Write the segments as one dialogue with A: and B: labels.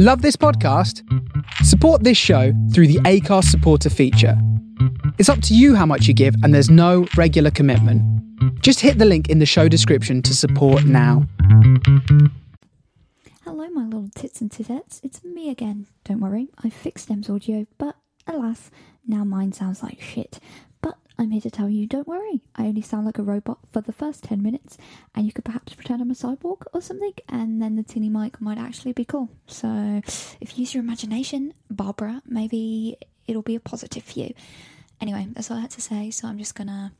A: Love this podcast? Support this show through the Acast supporter feature. It's up to you how much you give, and there's no regular commitment. Just hit the link in the show description to support now.
B: Hello, my little tits and titettes. It's me again. Don't worry, I fixed Em's audio, but alas, now mine sounds like shit. I'm here to tell you, don't worry. I only sound like a robot for the first 10 minutes, and you could perhaps pretend I'm a cyborg or something, and then the tinny mic might actually be cool. So, if you use your imagination, Barbara, maybe it'll be a positive for you. Anyway, that's all I had to say, so I'm just gonna.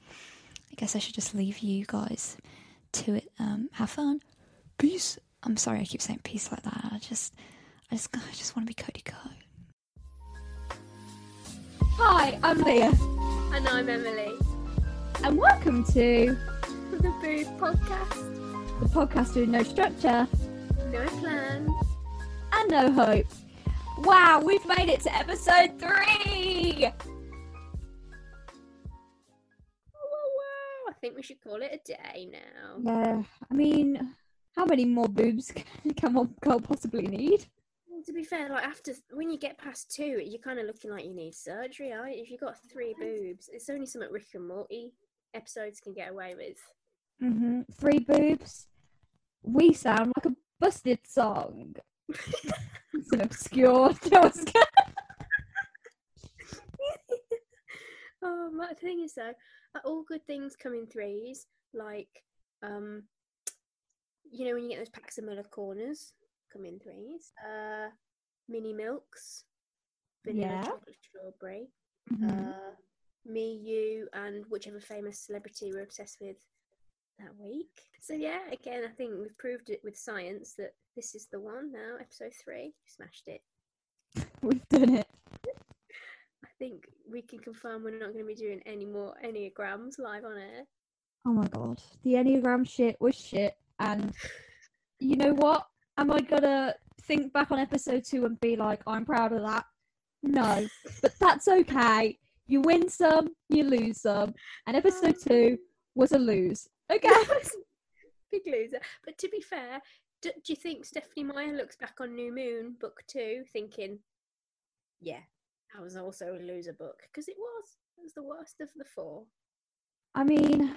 B: I guess I should just leave you guys to it. Um, have fun. Peace. I'm sorry I keep saying peace like that. I just, I just, I just want to be Cody Ko. Hi, I'm Leah,
C: And I'm Emily.
B: and welcome to
C: The Boob Podcast.
B: the podcast with no structure
C: No plan.
B: and no hope. Wow, we've made it to episode three.
C: Oh, wow, wow. I think we should call it a day now.
B: Yeah, I mean, how many more boobs can, can one girl possibly need?
C: To be fair, like after when you get past two, you're kind of looking like you need surgery, right? If you've got three boobs, it's only something Rick and Morty episodes can get away with.
B: Mm-hmm. Three boobs. We sound like a busted song. it's an obscure.
C: Oh, my thing is though, all good things come in threes? Like, um, you know when you get those packs of Müller Corners, come in threes. Uh, mini milks, vanilla
B: Yeah.
C: chocolate strawberry.
B: Mhm.
C: Uh, me, you, and whichever famous celebrity we're obsessed with that week. So yeah, again, I think we've proved it with science that this is the one now. Episode three, smashed it.
B: We've done it.
C: I think we can confirm we're not going to be doing any more enneagrams live on air.
B: Oh my god, the Enneagram shit was shit, and you know what? Am I gonna think back on episode two and be like, I'm proud of that? No, but that's okay. You win some, you lose some, and episode um, two was a lose. Okay.
C: Big loser. But to be fair, do, do you think Stephenie Meyer looks back on New Moon book two thinking, yeah, that was also a loser book? Because it was. It was the worst of the four.
B: I mean,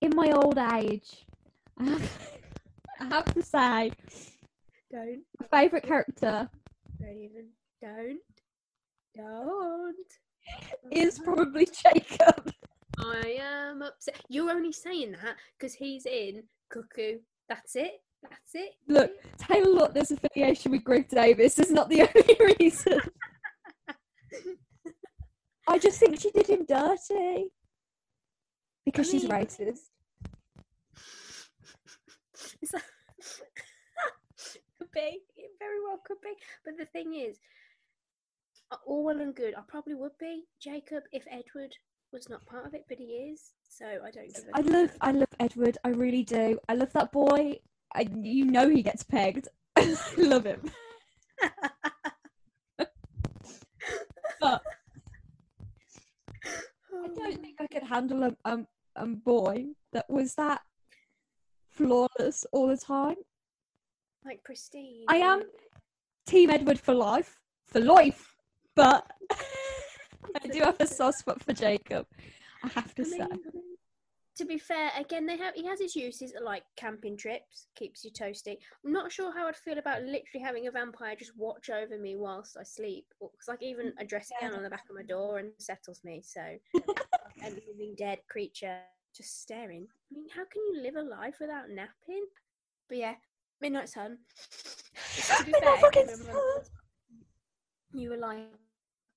B: in my old age, I have, I have to say,
C: Don't.
B: my favourite character
C: Don't even. Don't. Don't.
B: is probably Jacob.
C: I am upset. You're only saying that because he's in Cuckoo. That's it. That's it.
B: Look, Taylor Lautner's affiliation with Greg Davies is not the only reason. I just think she did him dirty. Because she's
C: mean-
B: racist.
C: Could be. It very well could be. But the thing is, uh, all well and good. I probably would be Jacob if Edward was not part of it, but he is. So I don't give a
B: I love I love Edward, I really do. I love that boy. I you know he gets pegged. I love him. But I don't think I could handle a um a boy that was that flawless all the time.
C: like pristine.
B: I am Team Edward for life, for life. But I do have a soft spot for Jacob. I have to
C: I
B: say.
C: mean, to be fair, again, they have he has his uses like camping trips, keeps you toasty. I'm not sure how I'd feel about literally having a vampire just watch over me whilst I sleep, because like even a dressing
B: Yeah.
C: down on the back of my door and settles me. So a living dead creature just staring. I mean, how can you live a life without napping? But yeah, Midnight Sun.
B: Midnight fucking
C: you,
B: Sun.
C: you were like,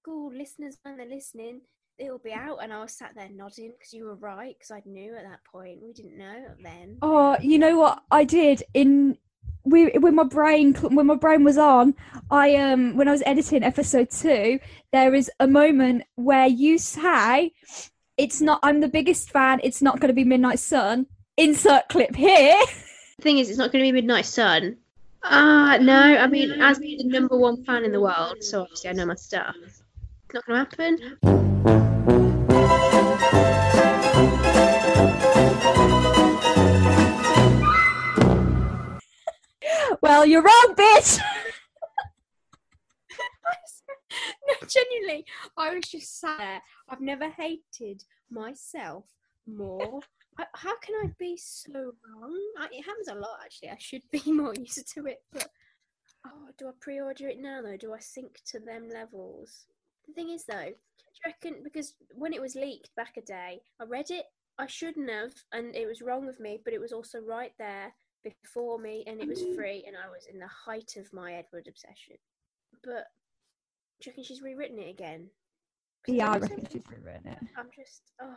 C: "Cool, listeners, when they're listening, it'll be out," and I was sat there nodding because you were right because I knew at that point. We didn't know then.
B: Oh, you know what I did in we when my brain when my brain was on i um when i was editing episode two there is a moment where you say it's not i'm the biggest fan it's not going to be midnight sun insert clip here
C: The thing is, it's not going to be Midnight Sun. Ah, no. I mean, as the number one fan in the world, so obviously I know my stuff. It's not going to happen.
B: well, you're wrong, bitch.
C: no, genuinely, I was just sat there. I've never hated myself more. I, how can I be so wrong? I, it happens a lot, actually. I should be more used to it, but oh, do I pre-order it now though? Do I sink to them levels? The thing is though, do you reckon because when it was leaked back a day, I read it. I shouldn't have, and it was wrong of me, but it was also right there before me, and it was mm. free, and I was in the height of my Edward obsession. But do you reckon she's rewritten it again?
B: Yeah, I reckon she's rewritten it.
C: I'm just oh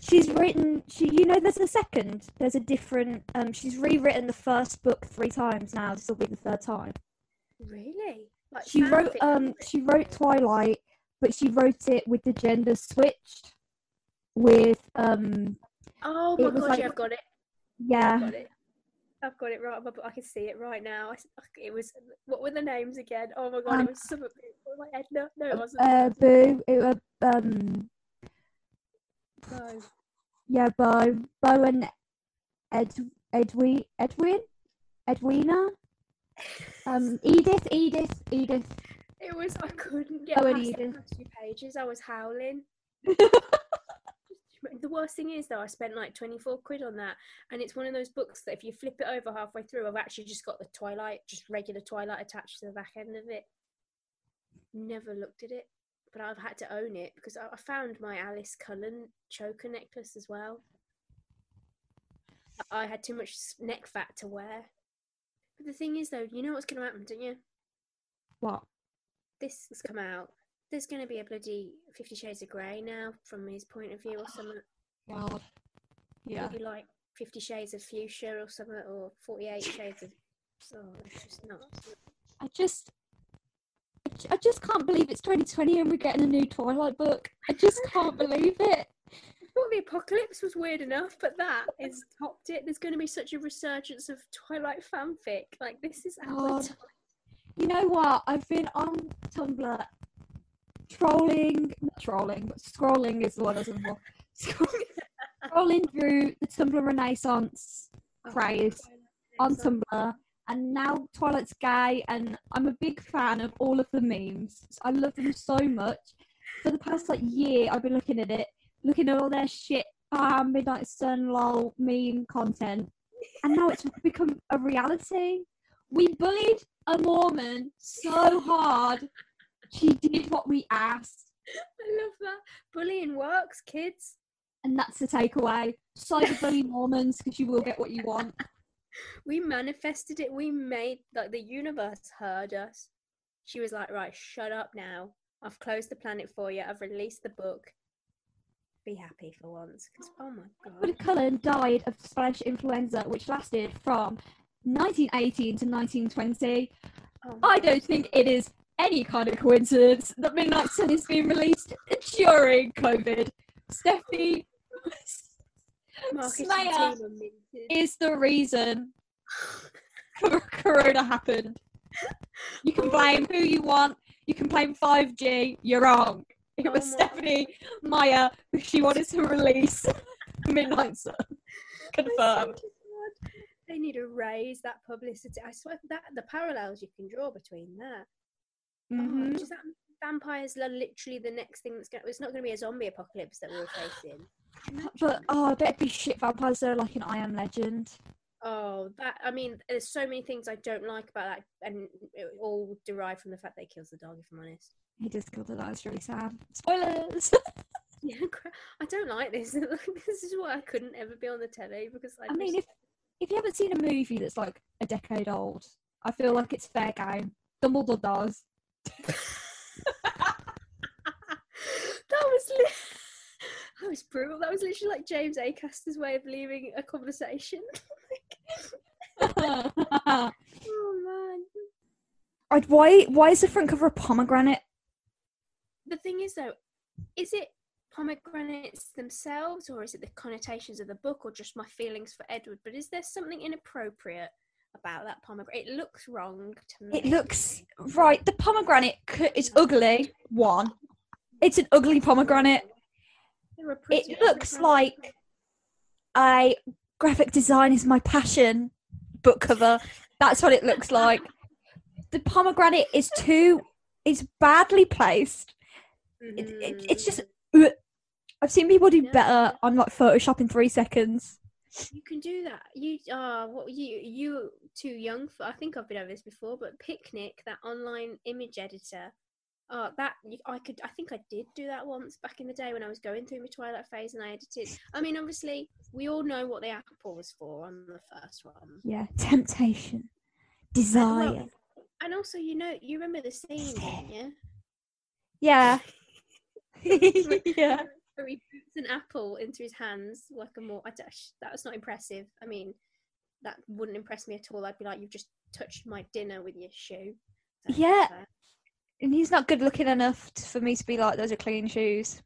B: She's written. She, you know, there's a second. There's a different. Um, she's rewritten the first book three times now. This will be the third time.
C: really? Like
B: She wrote. Um, she wrote Twilight, but she wrote it with the gender switched. With um,
C: Oh my god,
B: like-
C: yeah, I've got it.
B: Yeah,
C: got it. I've got it right. my book. I can see it right now. It was what were the names again? Oh my god,
B: Um,
C: it was some like Edna. No, it wasn't.
B: uh, Boo. It was um,
C: No.
B: yeah, Bo, Bo and Ed, Edwin, Edwin, Edwina. Um, Edith, Edith, Edith.
C: It was. I couldn't get
B: Oh,
C: past the
B: Edith.
C: first few pages. I was howling. The worst thing is though, I spent like twenty four quid on that, and it's one of those books that if you flip it over halfway through, I've actually just got the Twilight, just regular Twilight attached to the back end of it. Never looked at it, but I've had to own it because I I found my Alice Cullen choker necklace as well. I had too much neck fat to wear. But the thing is, though, you know what's going to happen, don't you?
B: What?
C: This has come out. There's going to be a bloody Fifty Shades of Grey now, from his point of view, or something.
B: God. Yeah.
C: Maybe like Fifty Shades of Fuchsia or something, or Forty Eight Shades of. Oh, it's just not.
B: I just, I just can't believe it's 2020 and we're getting a new Twilight book. I just can't believe it.
C: I thought the apocalypse was weird enough, but that is topped it. There's going to be such a resurgence of Twilight fanfic. Like this is our.
B: You know what? I've been on Tumblr trolling, not trolling, but scrolling is the one I was looking for. Scrolling through the Tumblr Renaissance craze on Tumblr, and now Twilight's gay, and I'm a big fan of all of the memes. I love them so much. For the past like year, I've been looking at it, looking at all their shit, ah, Midnight Sun, lol, meme content, and now it's become a reality. We bullied a Mormon so hard, she did what we asked,
C: I love that. Bullying works, kids.
B: and that's the takeaway. Cyberbully Mormons, because you will get what you want.
C: We manifested it. We made like the universe heard us. She was like, "Right, shut up now. I've closed the planet for you. I've released the book. Be happy for once." oh my
B: Edward
C: god,
B: Cullen died of Spanish influenza, which lasted from 1918 to 1920.
C: oh
B: I don't think it is any kind of coincidence that Midnight Sun is being released during COVID. Stephanie Slayer
C: team are minted.
B: is the reason Corona happened. You can oh blame who you want. You can blame 5G. You're wrong. It
C: Oh
B: was
C: my
B: Stephenie Meyer who she wanted to release Midnight Sun. Confirmed.
C: swear to God, They need to raise that publicity. I swear that the parallels you can draw between that. Mm-hmm.
B: Oh,
C: does that mean vampires are literally the next thing that's going? to It's not going to be a zombie apocalypse that we're facing.
B: But oh, I bet it'd be shit vampires though, like an I Am Legend.
C: Oh, that I mean, there's so many things I don't like about that, and it all derived from the fact that he kills the dog. If I'm honest,
B: He just killed dog. That's really sad. Spoilers.
C: yeah, I don't like this. this is why I couldn't ever be on the telly because I,
B: I mean, if if you haven't seen a movie that's like a decade old, I feel like it's fair game. Dumbledore does.
C: That was li- that was brutal. That was literally like James Acaster's way of leaving a conversation. oh man.
B: I'd, why why is the front cover a pomegranate?
C: The thing is, though, is it pomegranates themselves, or is it the connotations of the book, or just my feelings for Edward? But is there something inappropriate about that pomegranate? It looks wrong to me.
B: It looks right. The pomegranate c- is ugly. One, it's an ugly pomegranate.
C: They're a pretty
B: It looks like I graphic design is my passion book cover. That's what it looks like. The pomegranate is too is badly placed. It, it, it's just
C: Mhm.
B: I've seen people do
C: Yeah.
B: better on like Photoshop in three seconds.
C: You can do that. You are what you you too young for. I think I've been over this before, but Picnik, that online image editor. Oh, that I could. I think I did do that once back in the day when I was going through my Twilight phase, and I edited. I mean, obviously, we all know what the apple was for on the first one.
B: Yeah, temptation,
C: And,
B: desire.
C: well, and also, you know, you remember the scene, you?
B: Yeah, yeah.
C: Where he puts an apple into his hands like a more. I that was not impressive. I mean, that wouldn't impress me at all. I'd be like, you've just touched my dinner with your shoe. Not
B: Yeah. And he's not good looking enough t- for me to be like, those are clean shoes.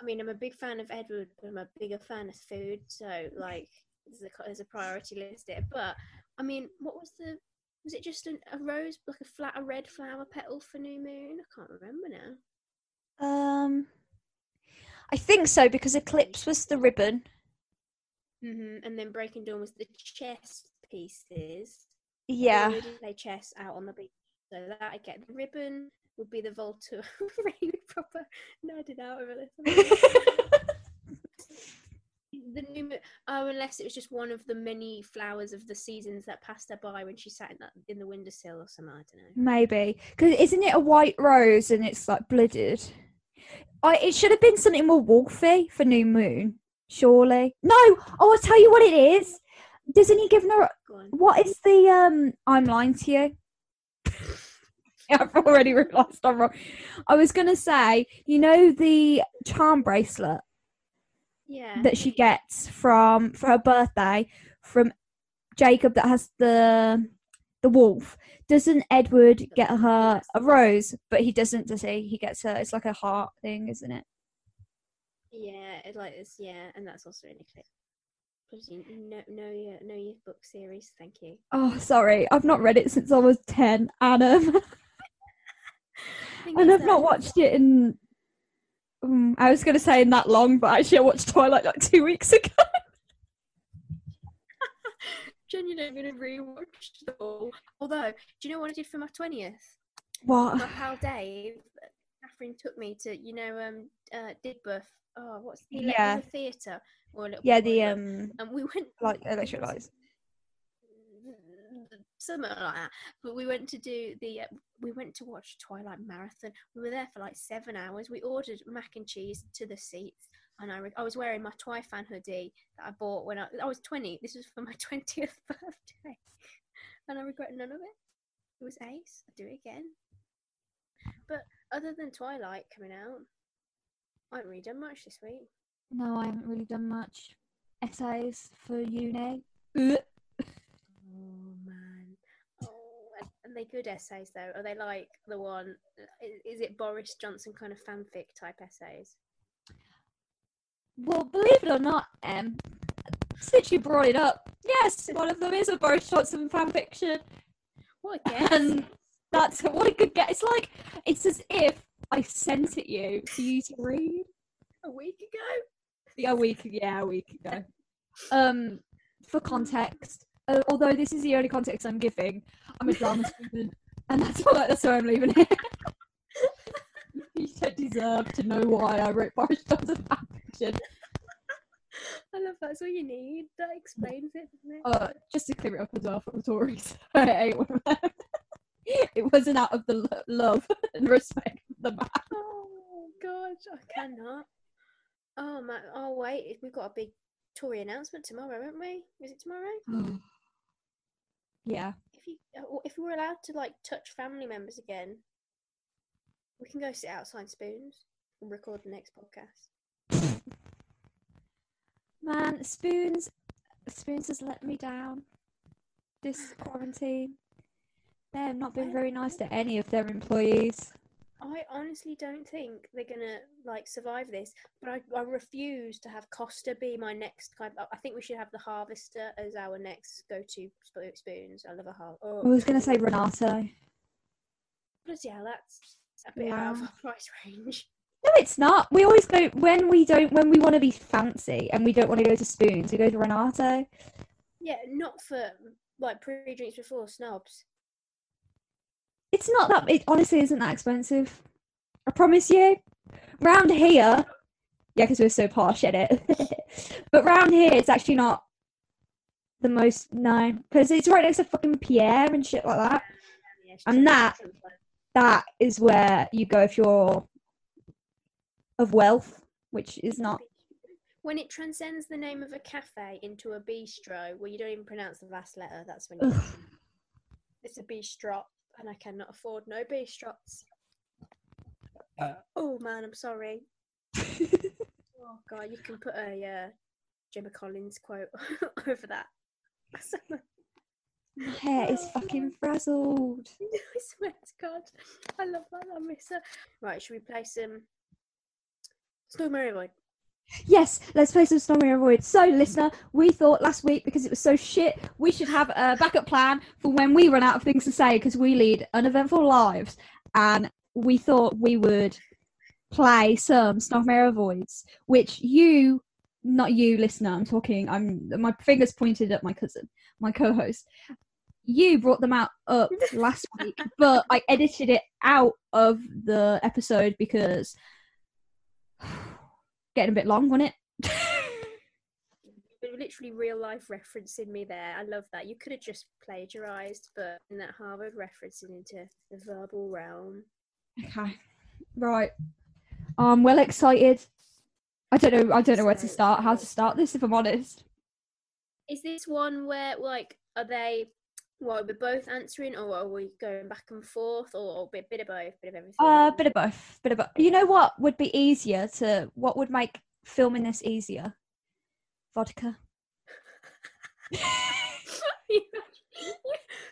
C: I mean, I'm a big fan of Edward, but I'm a bigger fan of food. So, like, there's a, there's a priority list there. But, I mean, what was the. Was it just an, a rose, like a flat, a red flower petal for New Moon? I can't remember now.
B: Um, I think so because Eclipse was the ribbon.
C: Hmm And then Breaking Dawn was the chess pieces.
B: Yeah.
C: We play chess out on the beach. So that I get the ribbon would be the Volta. Ray would proper nerded out over this. the new oh, unless it was just one of the many flowers of the seasons that passed her by when she sat in that in the windowsill or something. I don't know.
B: Maybe because isn't it a white rose and it's like blooded? I it should have been something more wolfy for New Moon. Surely no. Oh, I'll tell you what it is. Doesn't he give her? What is the um? I'm lying to you. I've already realised I'm wrong. I was gonna say, you know, the charm bracelet
C: Yeah.
B: that she gets from for her birthday from Jacob that has the the wolf. Doesn't Edward get her a rose? But he doesn't, does he? He gets her. It's like a heart thing, isn't it?
C: Yeah, it like it's yeah, and that's also in. Please, you know, know your know your book series. Thank you.
B: Oh, sorry, I've not read it since I was ten, and um, and I've not watched it in. Um, I was going to say in that long, but actually, I watched Twilight like two weeks ago.
C: Genuinely, I'm gonna rewatch it all. Although, do you know what I did for my twentieth?
B: What?
C: My pal Dave, Catherine took me to you know um uh Didbuff. Oh, what's the
B: Yeah.
C: the theatre or
B: Yeah, the um,
C: and we went
B: like electric lights.
C: something like that. But we went to do the uh, we went to watch Twilight Marathon. We were there for like seven hours. We ordered mac and cheese to the seats, and I re- I was wearing my Twi fan hoodie that I bought when I I was twenty. This was for my twentieth birthday, and I regret none of it. It was ace. I'd do it again. But other than Twilight coming out, I haven't really done much this week.
B: No, I haven't really done much. Essays for uni.
C: Oh man. Oh, and- they good essays though. Are they like the one? Is it Boris Johnson kind of fanfic type essays?
B: Well, believe it or not, Em, since you brought it up, yes, one of them is a Boris Johnson fanfiction.
C: What a guess!
B: And that's what a good get. It's like, it's as if I sent it you for you to read.
C: a week ago.
B: Yeah, a week, yeah, a week ago. Um, for context, uh, although this is the only context I'm giving, I'm a drama student, and that's why that's why I'm leaving it. you don't deserve to know why I wrote Boris Johnson fanfiction.
C: I love that's all you need. That explains it, doesn't it?
B: Uh, just to clear it up as well for the Tories, I ain't one of them. It wasn't out of the lo- love and respect the man.
C: Oh gosh, I cannot. Oh man. Oh wait, we've got a big Tory announcement tomorrow, haven't we? Is it tomorrow?
B: yeah.
C: If you, uh, if we were allowed to like touch family members again, we can go sit outside Spoons and record the next podcast.
B: Man, Spoons, Spoons has let me down. This quarantine, they have not been very nice to any of their employees.
C: I honestly don't think they're gonna like survive this, but I, I refuse to have Costa be my next kind. Of, I think we should have the Harvester as our next go-to sp- spoons. I love a har. Oh,
B: I was going to say Renato.
C: bloody yeah, that's a bit out of our price range.
B: No, it's not. We always go when we don't when we want to be fancy and we don't want to go to Spoons. We go to Renato.
C: Yeah, not for like pre drinks before snobs.
B: It's not that. It honestly isn't that expensive. I promise you. Round here, yeah, because we're so posh at it. but round here, it's actually not the most no, because it's right next to fucking Pierre and shit like that.
C: Yeah,
B: And that- That is where you go if you're of wealth, which is not.
C: When it transcends the name of a cafe into a bistro where you don't even pronounce the last letter, that's when you it's a bistro and I cannot afford no bistrots.
A: Uh,
C: oh man, I'm sorry. Oh god, you can put a uh, Gemma Collins quote over that.
B: My hair is fucking frazzled.
C: I swear to God, I love that. I miss her. Right, should we play some Snow Mary Void?
B: Yes, let's play some Stormy Void. So, listener, we thought last week because it was so shit, we should have a backup plan for when we run out of things to say because we lead uneventful lives, and we thought we would play some Snogmare Voids, which you, not you, listener, I'm talking. I'm my fingers pointed at my cousin, my co-host. You brought them out up last week, but I edited it out of the episode because getting a bit long, wasn't it?
C: You're literally real life referencing me there. I love that. You could have just plagiarized, but in that Harvard referencing into the verbal realm.
B: Okay. Right. I'm well excited. I don't know I don't know where to start, how to start this if I'm honest.
C: Is this one where like are they what are we're both answering or are we going back and forth or, a bit, bit of both, bit of everything?
B: Uh bit of both. Bit of both. You know what would be easier to what would make filming this easier? Vodka.
C: the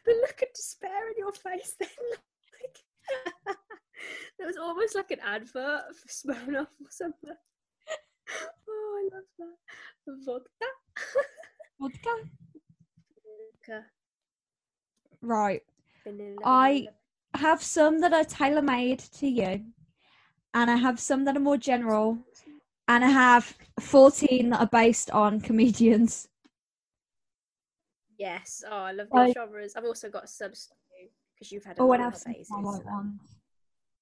C: look of despair in your face then like there was almost like an advert for Smirnoff or something. Oh, I love that. Vodka.
B: Vodka?
C: Vodka.
B: Right.
C: Vanilla,
B: I- have some that are tailor made to you. And I have some that are more general. And I have 14 that are based on comedians.
C: Yes. Oh, I love your genres. I've also got subs because you've had a
B: Oh,
C: lot of
B: some
C: bases.
B: Twilight ones.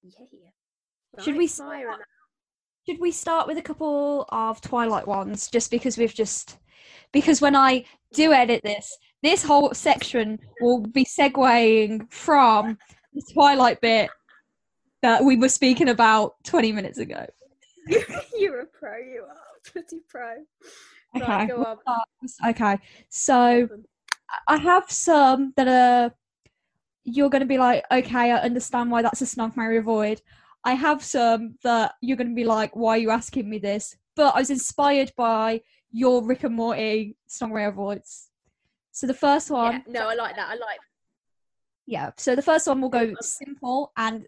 C: Yeah.
B: Should we start
C: fire on that.
B: Should we start with a couple of Twilight ones, just because we've just because when I do mm. edit this, this whole section will be segueing from the Twilight bit that we were speaking about twenty minutes ago.
C: You're a pro. You are pretty pro.
B: Okay,
C: Right, go
B: we'll
C: on.
B: Uh, okay. So I have some that are you're going to be like, okay, I understand why that's a snug Mario Void. I have some that you're going to be like, why are you asking me this? But I was inspired by your Rick and Morty snug Mario Voids. So the first one,
C: Yeah, no, I like that. I like.
B: yeah. So the first one will go simple and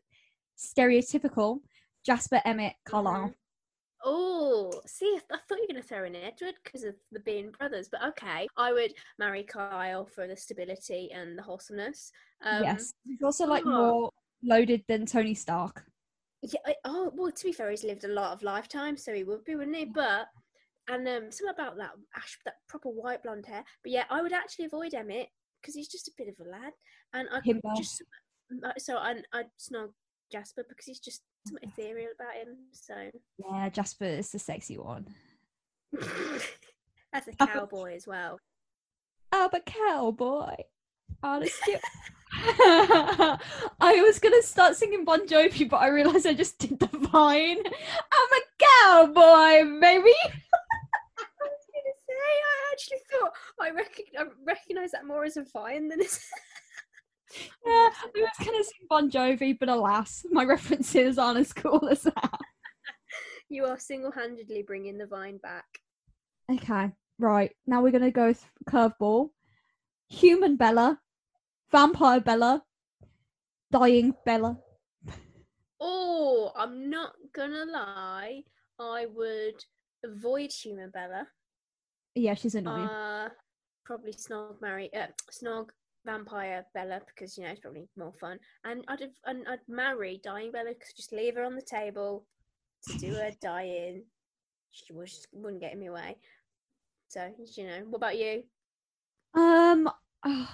B: stereotypical. Jasper, Emmett, Carlisle.
C: Oh, see, I thought you were going to throw in Edward because of the being brothers, but okay. I would marry Kyle for the stability and the wholesomeness. Um,
B: yes, he's also like
C: oh.
B: more loaded than Tony Stark.
C: Yeah. I- Oh, well, to be fair, he's lived a lot of lifetimes, so he would be, wouldn't he? But and um, something about that ash, that proper white blonde hair. But yeah, I would actually avoid Emmett because he's just a bit of a lad, and I could just so I I'd snog Jasper because he's just something ethereal about him. So
B: Yeah, Jasper is the sexy one.
C: as a cowboy as well.
B: I'm a cowboy. Honestly. I was gonna start singing Bon Jovi, but I realized I just did the vine. I'm a cowboy, baby.
C: I was gonna say, I actually thought I, rec- I recognize that more as a vine than as.
B: Yeah, I was gonna sing Bon Jovi, but alas, my references aren't as cool as that.
C: you are single-handedly bringing the vine back.
B: Okay, right now we're gonna go th- curveball. Human Bella, vampire Bella, dying Bella.
C: Oh, I'm not gonna lie. I would avoid human Bella.
B: Yeah, she's annoying.
C: Uh, probably snog marry uh, snog vampire Bella because you know it's probably more fun. And I'd have, and I'd marry dying Bella because just leave her on the table to do her dying. She was just wouldn't get in my way. So you know, what about you?
B: Um,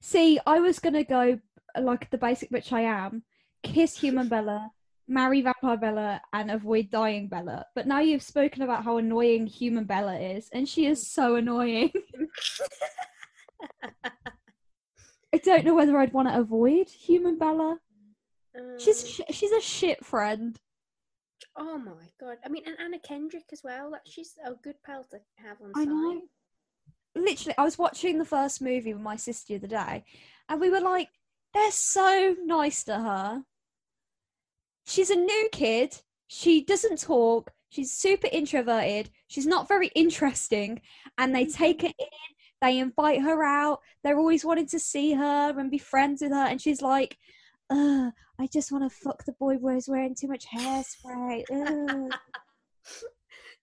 B: See, I was gonna go like the basic bitch I am, kiss human Bella, marry vampire Bella, and avoid dying Bella. But now you've spoken about how annoying human Bella is, and she is so annoying. I don't know whether I'd want to avoid human Bella. She's
C: Um,
B: sh- she's a shit friend.
C: oh my god! I mean, and Anna Kendrick as well. Like she's a good pal to have on
B: I
C: side.
B: know. Literally, I was watching the first movie with my sister the other day, and we were like, they're so nice to her. She's a new kid. She doesn't talk. She's super introverted. She's not very interesting. And they mm-hmm. take her in, they invite her out. They're always wanting to see her and be friends with her. And she's like, Ugh, I just want to fuck the boy who's wearing too much hairspray.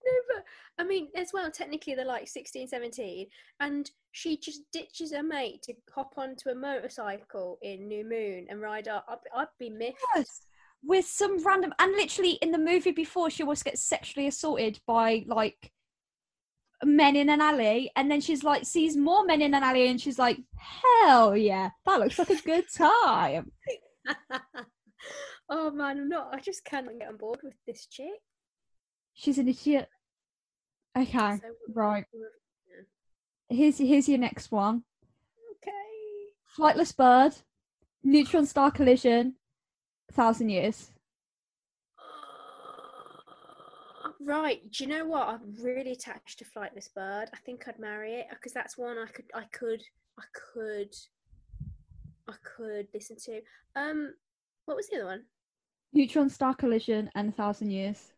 C: No, but I mean, as well, technically they're like 16, 17, and she just ditches her mate to hop onto a motorcycle in New Moon and ride up. I'd, I'd be miffed.
B: Yes, with some random and literally in the movie before she always gets sexually assaulted by like men in an alley and then she's like sees more men in an alley and she's like hell yeah that looks like a good time
C: oh man, I'm not. I just cannot get on board with this chick.
B: she's an idiot okay
C: So,
B: right
C: yeah.
B: here's here's your next one
C: Okay.
B: flightless bird neutron star collision thousand years
C: Right. Do you know what? I'm really attached to Flightless Bird. I think I'd marry it because that's one I could, I could, I could, I could listen to. Um, what was the other one?
B: neutron star collision and A thousand years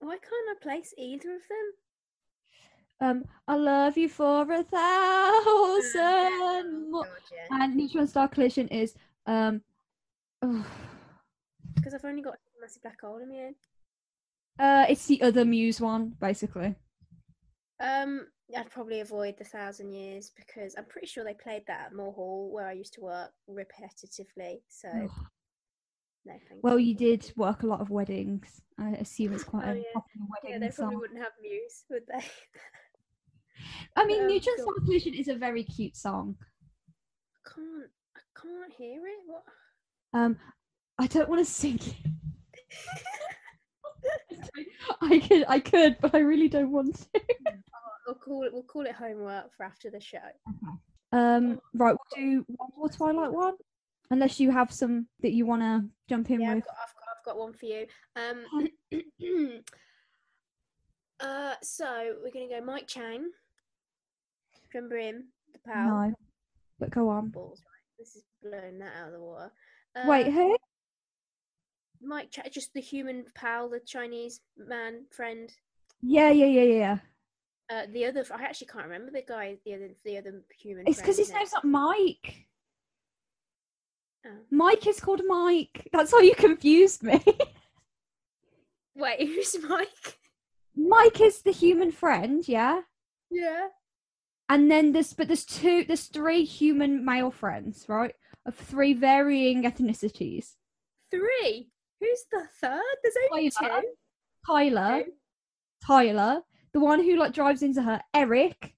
C: Why can't I place either of them?
B: Um i love you for a thousand more and neutron star collision is um
C: Because I've only got a massive black hole in my head.
B: uh it's the other muse one basically
C: Um, I'd probably avoid the thousand years because I'm pretty sure they played that at Moore Hall where I used to work repetitively. So no,
B: well
C: you.
B: did work a lot of weddings i assume it's quite
C: Oh,
B: a
C: yeah.
B: popular
C: Yeah,
B: wedding
C: they probably
B: song
C: wouldn't have Muse, would they?
B: i mean
C: um,
B: neutron star collision is a very cute song
C: I can't. I can't hear it. What?
B: um i don't want to sing it i could i could but i really don't want to
C: we'll call it. We'll call it homework for after the show.
B: um right we'll do one more twilight one unless you have some that you want to jump in
C: Yeah, I've
B: with
C: got, I've got. I've got one for you. Um. uh. So we're gonna go Mike Chang. Remember him? The pal.
B: no but go on
C: Balls. Right. This is blowing that out of the water.
B: wait
C: Uh,
B: who
C: Mike Chang, just the human pal, the Chinese man friend.
B: yeah yeah yeah yeah
C: Uh, the other, I actually can't remember the guy. The other, the other human.
B: it's because his name's not mike
C: Oh.
B: Mike is called Mike. That's how you confused me.
C: Wait, who's Mike?
B: Mike is the human friend, yeah.
C: Yeah.
B: And then there's but there's two there's three human male friends, right? Of three varying ethnicities.
C: Three. Who's the third? There's only
B: Tyler.
C: two.
B: Tyler,
C: Who?
B: Tyler, the one who like drives into her, Eric,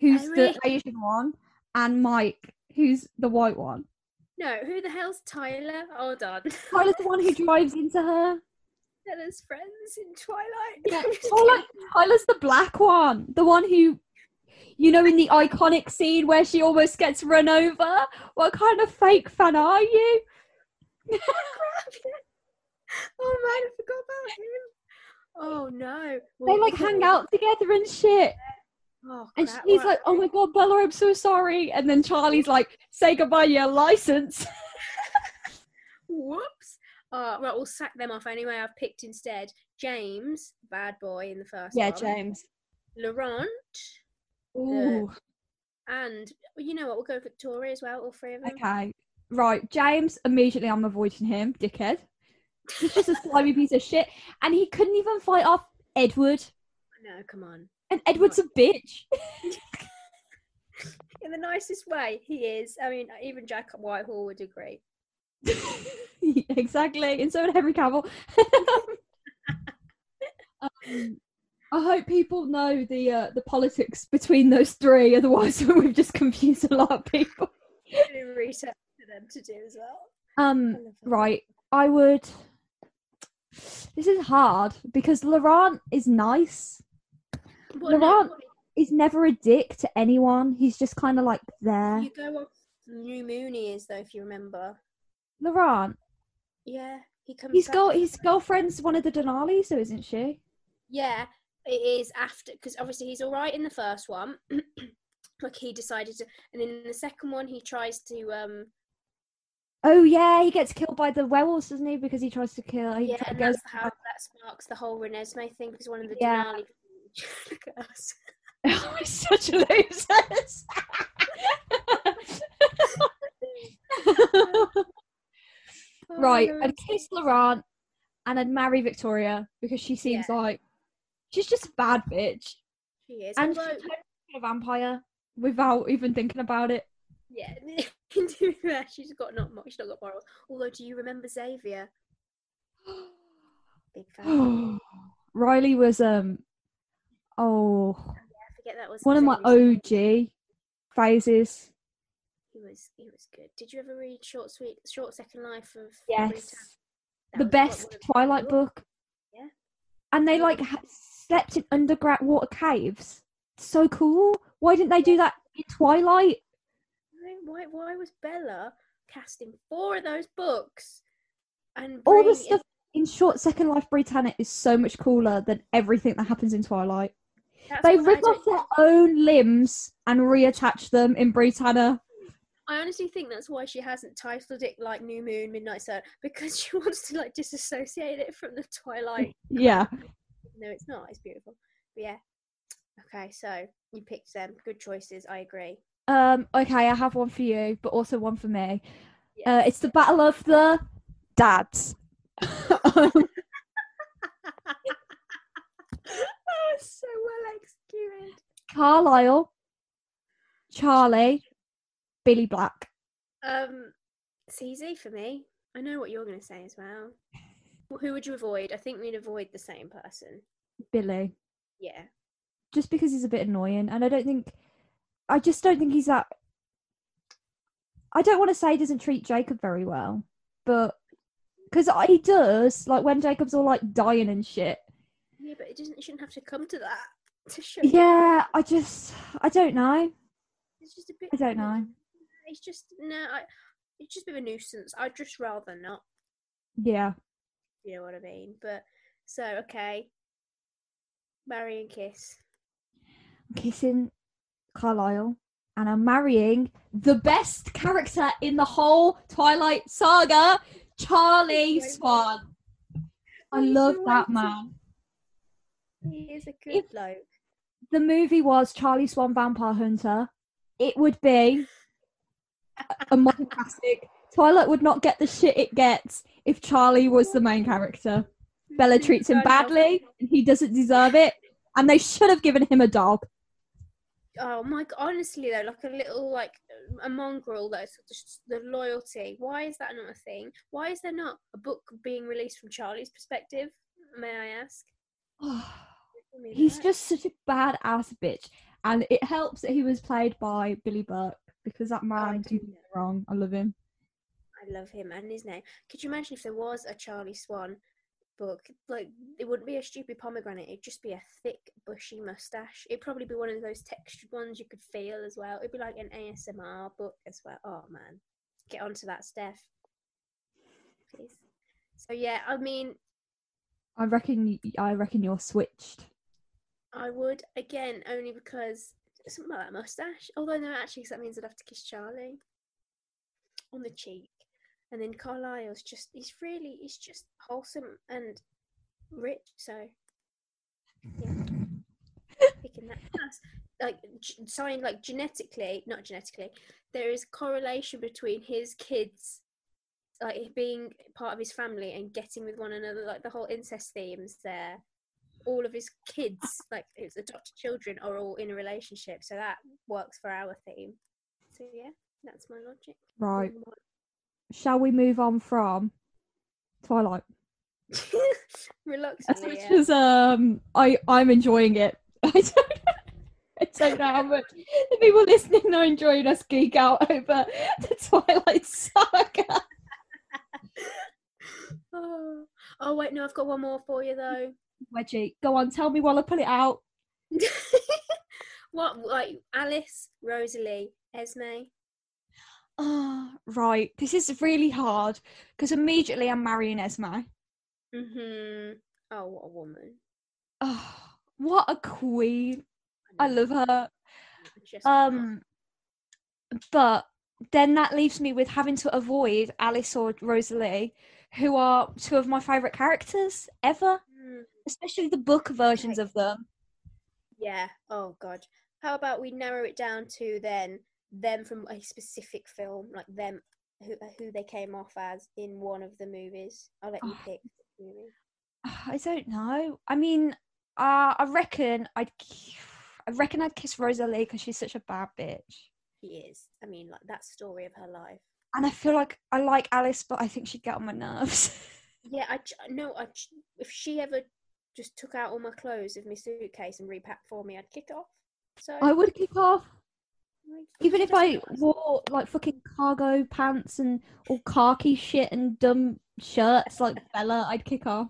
B: who's
C: Eric.
B: the Asian one, and Mike, who's the white one.
C: No, who the hell's Tyler? Hold on.
B: Tyler's the one who drives into her.
C: Tyler's friends in Twilight.
B: Yeah, Tyler, Tyler's the black one, the one who, you know, in the iconic scene where she almost gets run over. What kind of fake fan are you?
C: oh man, I forgot about him. Oh no.
B: They like hang out together and shit.
C: Oh,
B: And he's
C: right.
B: like, "Oh my god, Bella, I'm so sorry." And then Charlie's like, "Say goodbye, your license."
C: Whoops. Uh, right, we'll sack them off anyway. I've picked instead James, bad boy in the first
B: yeah,
C: one.
B: James.
C: Laurent,
B: Ooh,
C: and you know what? We'll go Victoria as well, all three of them.
B: okay, right. James immediately, I'm avoiding him, dickhead. He's just a slimy piece of shit, and he couldn't even fight off Edward.
C: No, come on.
B: And Edward's a bitch.
C: In the nicest way, he is. I mean, even Jack Whitehall would agree.
B: exactly, and so would Henry Cavill. um, I hope people know the uh, the politics between those three. Otherwise, we've just confused a lot of people.
C: research for them to do as well.
B: Um, right. I would. This is hard because Laurent is nice.
C: Well,
B: Laurent
C: no,
B: is never a dick to anyone. He's just kind of like there.
C: you go off New Mooney is though, if you remember.
B: Laurent,
C: Yeah, he comes.
B: his girl, his girlfriend's one of the Denali, so isn't she?
C: Yeah, it is after because obviously he's all right in the first one. like he decided to, and in the second one he tries to. um
B: Oh yeah, he gets killed by the werewolves, doesn't he? Because he tries to kill. He
C: Yeah, and
B: goes.
C: that's how that sparks the whole Renesmee thing because one of the
B: Yeah.
C: Denali. Look at us.
B: We're such losers. right,
C: Oh,
B: I'd kiss Laurent and I'd marry Victoria because she seems
C: Yeah.
B: like she's just a bad bitch.
C: She is.
B: And she
C: although,
B: turns into a vampire without even thinking about it.
C: yeah, to be fair, she's got not much. She's not got morals. Although, do you remember Xavier? Big fan.
B: Riley was um oh
C: I forget that was
B: one of my OG phases.
C: He was he was good. Did you ever read Short Sweet Short Second Life of
B: Yes. The best Twilight book.
C: Yeah.
B: And they like ha- slept in underground water caves. So cool. Why didn't they do that in Twilight?
C: Why why was Bella casting four of those books? And
B: All the stuff in Short Second Life Bree Tanner is so much cooler than everything that happens in Twilight.
C: That's
B: They rip off their own limbs and reattach them in Bree Tanner.
C: I honestly think that's why she hasn't titled it like New Moon, Midnight Sun, because she wants to like disassociate it from the Twilight.
B: Yeah.
C: No, it's not. It's beautiful. But yeah. Okay, so you picked them. Good choices. I agree.
B: Um, okay, I have one for you, but also one for me.
C: Yeah.
B: Uh, it's the battle of the dads. Um,
C: oh, so well executed.
B: Carlisle, Charlie, Billy Black.
C: Um, it's easy for me. I know what you're going to say as well. Well, Who would you avoid? I think we'd avoid the same person.
B: Billy.
C: Yeah.
B: Just because he's a bit annoying, and I don't think, I just don't think he's that. I don't want to say he doesn't treat Jacob very well, but because he does, like when Jacob's all like dying and shit.
C: Yeah, but it doesn't. It shouldn't have to come to that. To show.
B: Yeah, I just, I don't know.
C: It's just a bit.
B: I don't know.
C: It's just no. I, it's just a bit of a nuisance. I'd just rather not.
B: Yeah.
C: You know what I mean? But so okay. Marry and kiss.
B: I'm kissing Carlisle and I'm marrying the best character in the whole Twilight saga, Charlie Swan. I love that man.
C: He is a good
B: If-
C: bloke.
B: The movie was Charlie Swan Vampire Hunter. It would be a modern classic. Twilight would not get the shit it gets if Charlie was the main character. Bella treats him badly, and he doesn't deserve it, and they should have given him a dog.
C: Oh my god! Honestly though, like a little like a mongrel that's just the loyalty. Why is that not a thing? Why is there not a book being released from Charlie's perspective? May I ask?
B: He's
C: that.
B: just such a bad ass bitch, and it helps that he was played by Billy Burke because that man
C: do
B: did wrong. I love him.
C: Love him and his name. Could you imagine if there was a Charlie Swan book? Like, it wouldn't be a stupid pomegranate. It'd just be a thick, bushy mustache. It'd probably be one of those textured ones you could feel as well. It'd be like an ASMR book as well. Oh man, get onto that, Steph. Please. So yeah, I mean,
B: I reckon. I reckon you're switched.
C: I would again only because something about that mustache. Although no, actually, 'cause that means I'd have to kiss Charlie on the cheek, and then Carlisle's just—he's really—he's just wholesome and rich. So yeah, picking that class. Like sign, like genetically, not genetically, there is correlation between his kids, like being part of his family and getting with one another. Like the whole incest themes there all of his kids, like his adopted children, are all in a relationship. So that works for our theme. So yeah, that's my logic.
B: Right. Shall we move on from Twilight?
C: Reluctantly,
B: Which
C: yeah.
B: is um, I I'm enjoying it. I don't. I don't know how much the people listening are enjoying us geek out over the Twilight Saga.
C: Oh. oh wait, no, I've got one more for you though.
B: Wedgie, go on, tell me while I pull it out.
C: what like Alice, Rosalie, Esme?
B: Oh, right. This is really hard because immediately I'm marrying Esme.
C: Mm-hmm. Oh, what a woman.
B: Oh, what a queen. I love her. Um, but then that leaves me with having to avoid Alice or Rosalie, who are two of my favourite characters ever,
C: Mm,
B: especially the book versions of them.
C: yeah. Oh god. How about we narrow it down to then them from a specific film, like them who who they came off as in one of the movies. I'll let you
B: Oh.
C: pick.
B: I don't know. I mean, uh, I reckon I'd, I reckon I'd kiss Rosalie because she's such a bad bitch.
C: She is. I mean, like that story of her life.
B: And I feel like I like Alice, but I think she'd get on my nerves.
C: Yeah, I no, I if she ever just took out all my clothes of my suitcase and repacked for me, I'd kick off. So
B: I would kick off. Even if I wore like fucking cargo pants and all khaki shit and dumb shirts like Bella, I'd kick off.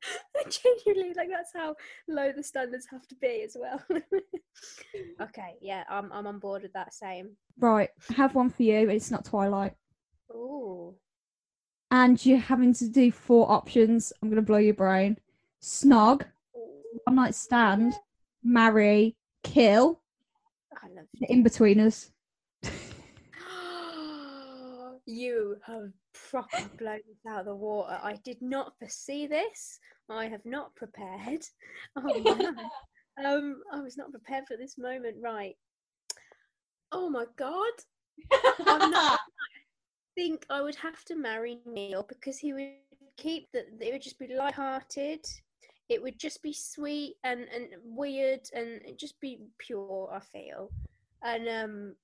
C: genuinely like that's how low the standards have to be as well. okay, yeah, I'm I'm on board with that same.
B: Right, I have one for you. It's not Twilight.
C: Ooh,
B: And you're having to do four options. I'm going to blow your brain. Snog, one night stand, marry, kill,
C: I love
B: the Inbetweeners.
C: you have proper blown this out of the water. I did not foresee this. I have not prepared. Oh man. um, I was not prepared for this moment. Right. Oh my god. I'm not. I think I would have to marry Neil because he would keep that. It would just be light-hearted. It would just be sweet and and weird and just be pure. I feel, and um,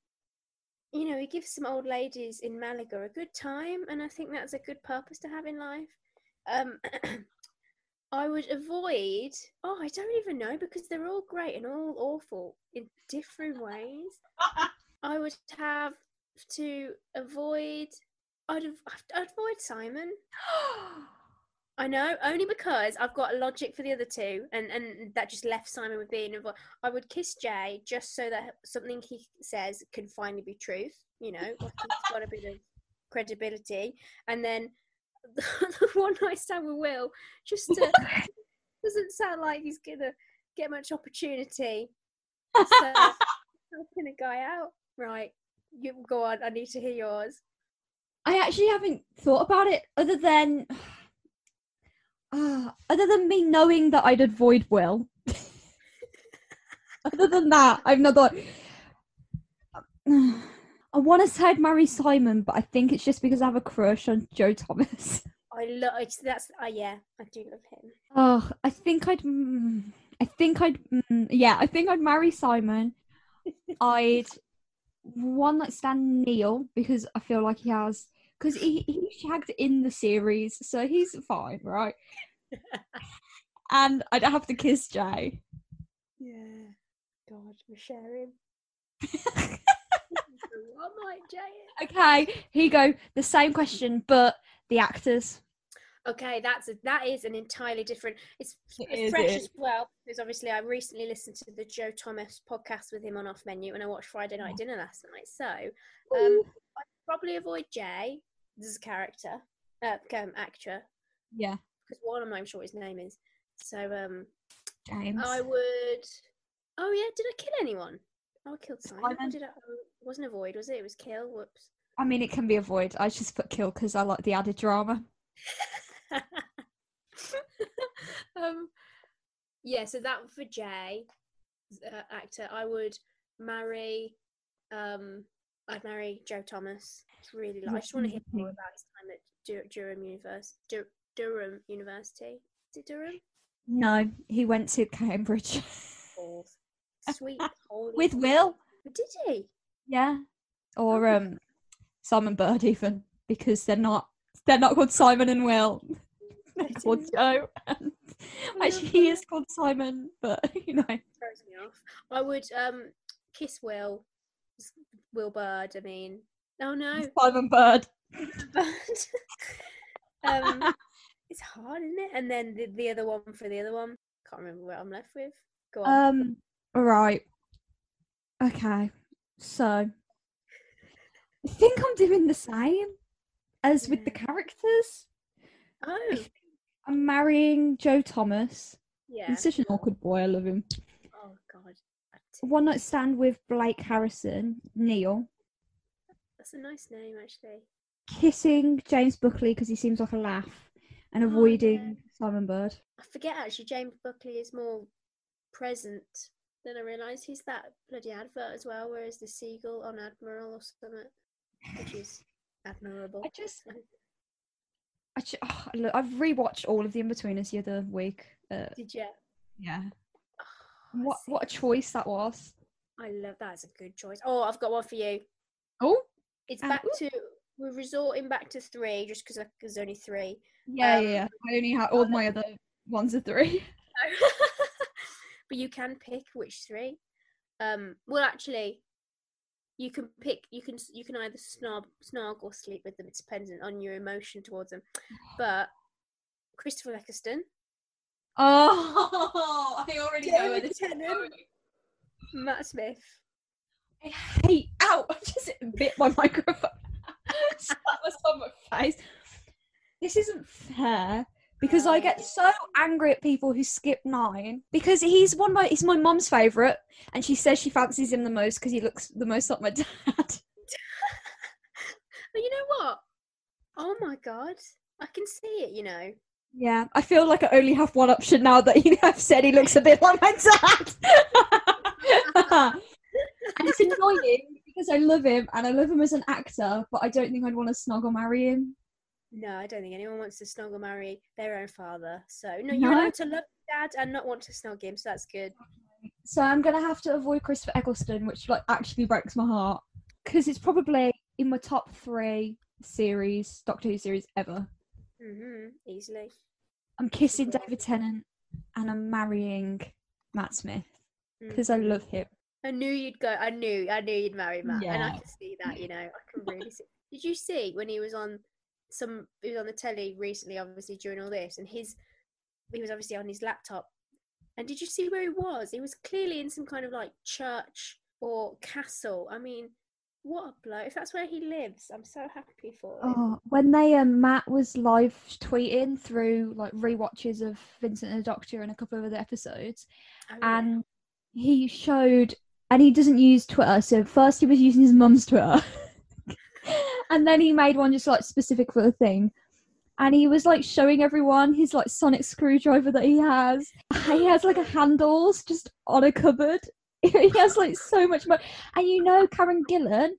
C: you know, he gives some old ladies in Malaga a good time, and I think that's a good purpose to have in life. Um, I would avoid. Oh, I don't even know because they're all great and all awful in different ways. I would have to avoid. I'd, I'd avoid Simon. I know, only because I've got a logic for the other two, and and that just left Simon with being involved. I would kiss Jay just so that something he says can finally be truth. You know, he's got a bit of credibility, and then the one night stand with Will just to, doesn't sound like he's gonna get much opportunity. So helping a guy out, right? You go on. I need to hear yours.
B: I actually haven't thought about it other than uh, other than me knowing that I'd avoid Will. other than that, I've not thought. I want to say I'd marry Simon, but I think it's just because I have a crush on Joe Thomas.
C: I love. That's. Uh, yeah, I do love him.
B: Oh, I think I'd. Mm, I think I'd. Mm, yeah, I think I'd marry Simon. I'd one night stand Neil because I feel like he has because he he shagged in the series, so he's fine, right? and I'd have to kiss Jay.
C: Yeah. God, we're sharing. What might Jay?
B: okay, here you go. The same question, but the actors.
C: Okay, that's a, that is an entirely different. It's
B: It
C: f-
B: is,
C: fresh
B: it
C: as well because obviously I recently listened to the Joe Thomas podcast with him on Off Menu, and I watched Friday Night Dinner last night. So um, I'd probably avoid Jay as a character, uh, um, actor,
B: Yeah,
C: because one I'm not even sure his name is. So um,
B: James.
C: I would. Oh yeah, did I kill anyone? Oh, I killed Simon.
B: Simon.
C: did I? Oh, it wasn't avoid, was it? It was kill. Whoops.
B: I mean, it can be avoided. I just put kill because I like the added drama.
C: um, yeah, so that for Jay, uh, actor, I would marry. Um, I'd marry Joe Thomas. It's really like. I just want to hear more about his time at Dur- Durham University. Dur- Durham University. Is it Durham?
B: No, he went to Cambridge
C: Balls. Sweet. holy
B: with. Will.
C: Did he?
B: Yeah, or
C: Oh.
B: um, Simon Bird even because they're not they're not called Simon and Will. not called Joe. And actually, he is called Simon, but you know.
C: throws me off. I would um kiss Will, Will Bird. I mean, oh no,
B: Simon Bird.
C: Bird. um, it's hard, isn't it? And then the, the other one for the other one. Can't remember what I'm left with. Go on.
B: Um. All right. Okay. So, I think I'm doing the same as with the characters.
C: oh,
B: I'm marrying Joe Thomas.
C: yeah.
B: He's such an awkward boy. I love him. One night stand with Blake Harrison, Neil.
C: that's a nice name actually.
B: Kissing James Buckley because he seems like a laugh, and
C: Oh,
B: avoiding
C: yeah.
B: Simon Bird.
C: I forget actually. James Buckley is more present than I realised. He's that bloody advert as well. Whereas the seagull on Admiral or something, which is admirable.
B: I just, I ju- oh, look, I've rewatched all of the Inbetweeners the other week. Uh,
C: Did you?
B: yeah.
C: Oh,
B: What what a choice that was.
C: I love that. It's a good choice. Oh, I've got one for you.
B: Oh
C: It's
B: Uh,
C: back
B: ooh.
C: to we're resorting back to three just because there's only three.
B: yeah,
C: Um,
B: yeah, yeah. I only have all my other ones are three.
C: but you can pick which three. Um, well, actually, you can pick. You can you can either snob, snog, or sleep with them. It's dependent on your emotion towards them. But Christopher Eccleston,
B: Oh, I already
C: know where this is going. Matt Smith.
B: I hate. Ow! I just bit my microphone. that was on my face. This isn't fair because I get so angry at people who skip nine because he's one of my he's my mum's favorite and she says she fancies him the most because he looks the most like my dad.
C: But you know what? Oh my god, I can see it. You know.
B: Yeah, I feel like I only have one option now that you have said he looks a bit like my dad. and it's annoying because I love him and I love him as an actor, but I don't think I'd want to snuggle marry him.
C: No, I don't think anyone wants to snuggle marry their own father. So no, you're
B: No.
C: allowed to love dad and not want to snog him. So that's good.
B: So I'm gonna have to avoid Christopher Eccleston, which like actually breaks my heart because it's probably in my top three series, Doctor Who series ever.
C: Hmm Easily.
B: I'm kissing David Tennant and I'm marrying Matt Smith because I
C: Mhm.
B: love him.
C: I knew you'd go. I knew. I knew you'd marry Matt, yeah. and I can see that. You know, I can really see. Did you see when he was on some? He was on the telly recently, obviously during all this, and his he was obviously on his laptop. And did you see where he was? He was clearly in some kind of like church or castle. I mean, what a blow! If that's where he lives, I'm so happy for him.
B: Oh, when they um, Matt was live tweeting through like rewatches of Vincent and the Doctor and a couple of other episodes,
C: Oh, yeah.
B: and he showed, and he doesn't use Twitter. So first he was using his mum's Twitter, and then he made one just like specific for the thing. And he was like showing everyone his like sonic screwdriver that he has. He has like a handles just on a cupboard. He has like so much more. And you know, Karen Gillan,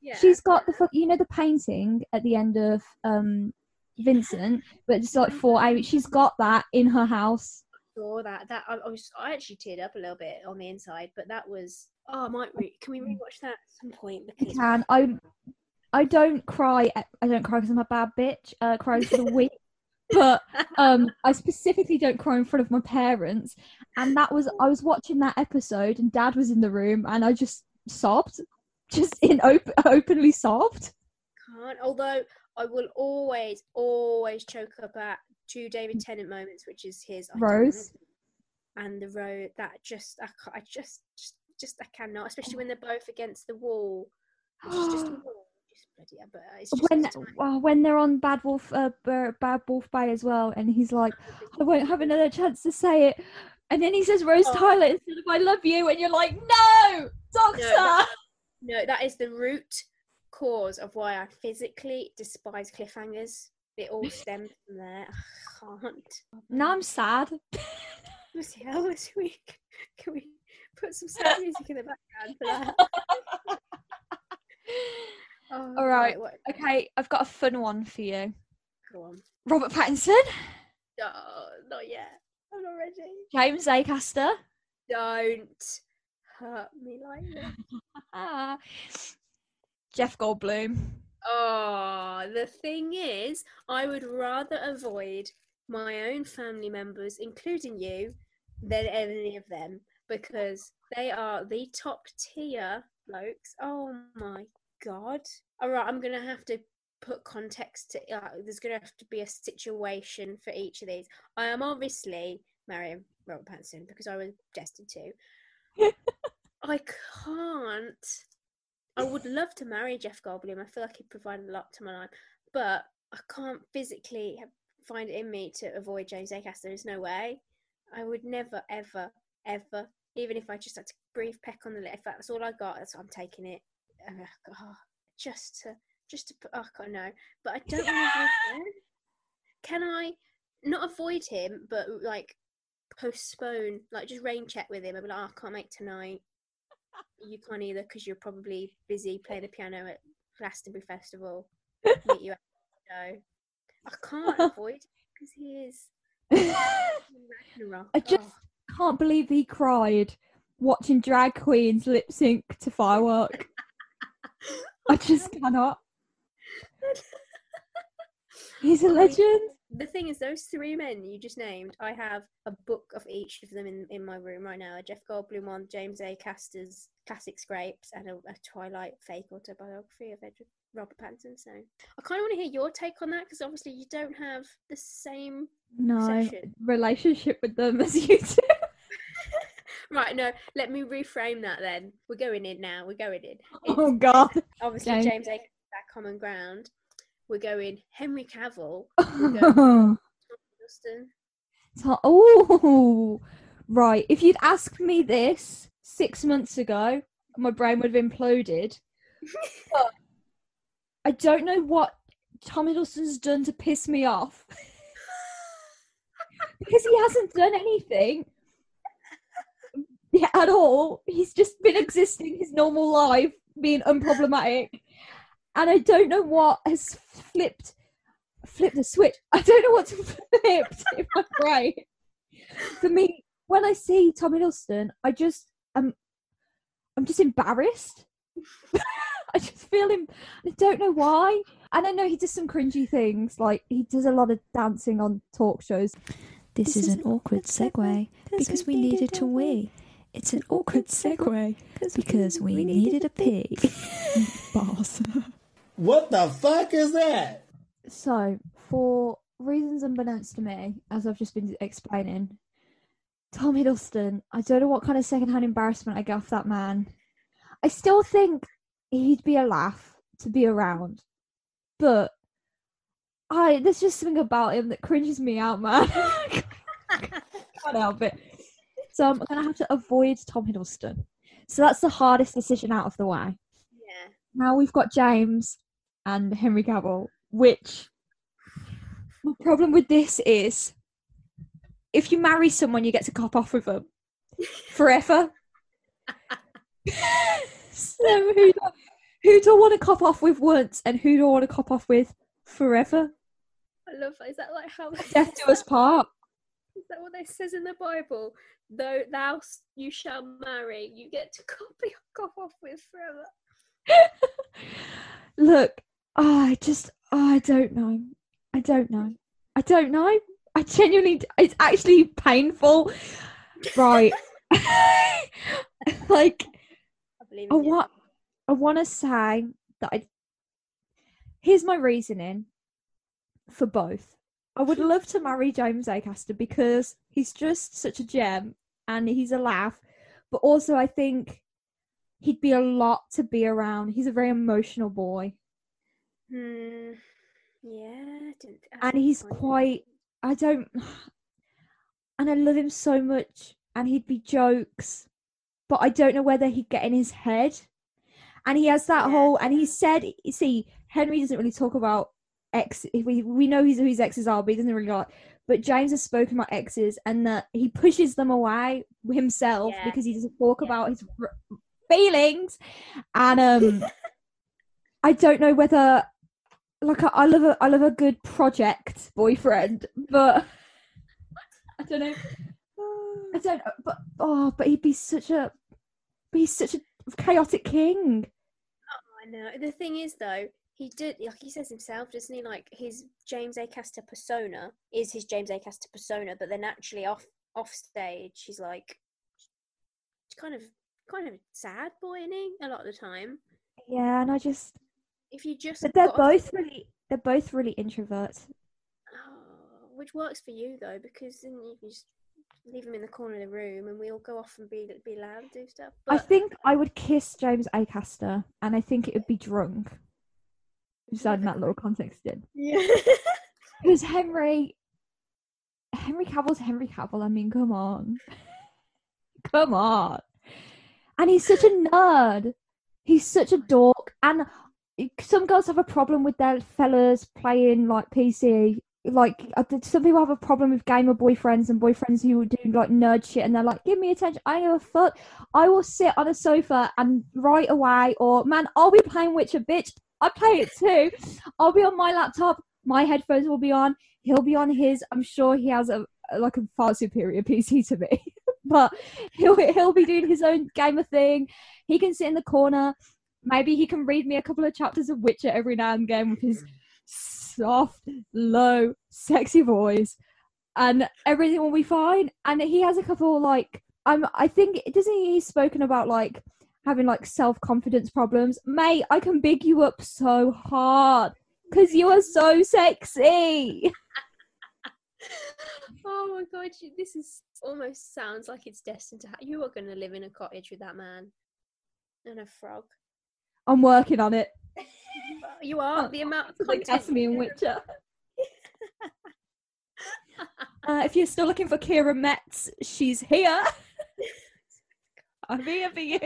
C: yeah.
B: she's got the you know the painting at the end of um Vincent, but it's like four hours. She's got that in her house.
C: saw that. That I, I was. I actually teared up a little bit on the inside, but that was. Oh, I might. Re- can we rewatch that at some point?
B: I
C: Because
B: can. I I don't cry. I don't cry because I'm a bad bitch. Uh, cry for the week. But um, I specifically don't cry in front of my parents, and that was I was watching that episode, and Dad was in the room, and I just sobbed, just in op- openly sobbed.
C: can't. Although I will always, always choke up at two David Tennant moments, which is his
B: Rose.
C: and the road. That just, I, I just, just, just, I cannot. Especially when they're both against the wall. Just a wall. Just bloody, yeah, but it's
B: when well, when they're on Bad Wolf uh, Bur- Bad Wolf Bay as well, and he's like, I won't have another chance to say it, and then he says Rose
C: Oh.
B: Tyler instead of I love you, and you're like, no, Doctor.
C: that- No, that is the root cause of why I physically despise cliffhangers. It all stems from there. I can't.
B: Now I'm sad.
C: What's the hell this week? Can we put some sad music in the background for that? Oh,
B: All right.
C: what-
B: Okay, I've got a fun one for you.
C: Go on.
B: Robert Pattinson,
C: No, not yet. I'm not ready.
B: James Acaster,
C: Don't hurt me like that.
B: Jeff Goldblum.
C: Oh, the thing is, I would rather avoid my own family members, including you, than any of them because they are the top tier blokes. Oh my god! All right, I'm gonna have to put context to. Uh, there's gonna have to be a situation for each of these. I am obviously marrying Robert Pattinson because I was destined to. I can't. I would love to marry Jeff Goldblum. I feel like he'd provide a lot to my life, but I can't physically have, find it in me to avoid James Acaster. There's no way. I would never, ever, ever, even if I just had to brief peck on the lip, if that's all I got, that's I'm taking it. Oh, just to, just to put, oh, I know, but I don't want to avoid him. Can I not avoid him, but like postpone, like just rain check with him? I'd be like, oh, I can't make tonight. You can't either because you're probably busy playing the piano at Glastonbury Festival. Meet you at the show. I can't avoid because he is.
B: I just
C: Oh.
B: can't believe he cried watching drag queens lip sync to firework. I just cannot. He's a legend.
C: The thing is, those three men you just named, I have a book of each of them in, in my room right now. A Jeff Goldblum one, James Acaster's Classic Scrapes, and a, a Twilight fake autobiography of Edward Robert Pattinson. So I kind of want to hear your take on that because obviously you don't have the same.
B: No
C: Obsession.
B: relationship with them as you do.
C: Right, no, let me reframe that then. We're going in now. We're going in.
B: Oh God.
C: Obviously,
B: James.
C: That common ground. We're going Henry Cavill,
B: oh,
C: Dustin.
B: oh, right. If you'd asked me this six months ago, my brain would have imploded. I don't know what Tom Hiddleston's done to piss me off because he hasn't done anything at all. He's just been existing his normal life, being unproblematic, and I don't know what has flipped flipped the switch. I don't know what's flipped in my brain. For me, when I see Tom Hiddleston, I just um, I'm just embarrassed. I just feel him. I don't know why. And I know he does some cringy things, like he does a lot of dancing on talk shows.
D: This is an awkward segue because we needed to wee. It's an awkward segue because we needed a pee.
B: Boss.
E: What the fuck is that?
B: So, for reasons unbeknownst to me, as I've just been explaining, Tom Hiddleston, I don't know what kind of secondhand embarrassment I get off that man. I still think he'd be a laugh to be around, but I there's just something about him that cringes me out, man. Can't help it. So I'm gonna have to avoid Tom Hiddleston. So that's the hardest decision out of the way
C: Yeah.
B: now we've got James and Henry Cavill, which my problem with this is if you marry someone, you get to cop off with them forever. so who do, who do I want to cop off with once, and who do I want to cop off with forever?
C: I love that. Is that like how
B: Death do us part.
C: Is that what it says in the Bible? Though thou you shall marry, you get to copy cough off with forever.
B: Look, oh, I just, oh, I don't know. I don't know. I don't know. I genuinely, it's actually painful. Right. like,
C: I
B: I want, I want to say that I. Here's my reasoning for both. I would love to marry James Acaster because he's just such a gem and he's a laugh, but also I think he'd be a lot to be around. He's a very emotional boy.
C: Hmm. Yeah. I didn't, I
B: and he's quite i don't and i love him so much and he'd be jokes but i don't know whether he'd get in his head and he has that
C: Yeah.
B: whole and he said see henry doesn't really talk about ex we, we know he's who his exes are but he doesn't really like but james has spoken about exes and that he pushes them away himself
C: Yeah.
B: because he doesn't talk
C: Yeah.
B: about his r- feelings and um i don't know whether like I, I love a I love a good project boyfriend, but I don't know. I don't. know, But oh, but he'd be such a, he's such a chaotic king.
C: Oh, I know. The thing is, though, he did like he says himself, doesn't he? Like his James Acaster persona is his James Acaster persona, but then actually off off stage, he's like kind of kind of sad boy, isn't? A lot of the time.
B: Yeah, and I just
C: If you just
B: but they're both really they're both really introverts.
C: Oh, which works for you though, because then you can just leave him in the corner of the room, and we all go off and be be loud, and do stuff. But
B: I think I would kiss James Acaster, and I think it would be drunk. Just adding that little context in.
C: yeah.
B: Because Henry, Henry Cavill's Henry Cavill. I mean, come on, come on. And he's such a nerd. He's such a dork. And some girls have a problem with their fellas playing like PC. Like uh, some people have a problem with gamer boyfriends and boyfriends who do like nerd shit, and they're like, "Give me attention." I don't give a fuck. I will sit on a sofa and write away, or man, I'll be playing Witcher, bitch. I play it too. I'll be on my laptop. My headphones will be on. He'll be on his. I'm sure he has a like a far superior PC to me, but he'll he'll be doing his own gamer thing. He can sit in the corner. Maybe he can read me a couple of chapters of Witcher every now and again with his soft, low, sexy voice, and everything will be fine. And he has a couple like I'm. I think doesn't he? He's spoken about like having like self confidence problems. Mate, I can big you up so hard because you are so sexy.
C: oh my god, you- this is almost sounds like it's destined to happen. You are going to live in a cottage with that man and a frog.
B: I'm working on it.
C: You are the amount of
B: Like
C: content.
B: that's me in Witcher. Uh, if you're still looking for Keira Metz, she's here. I'm here for you.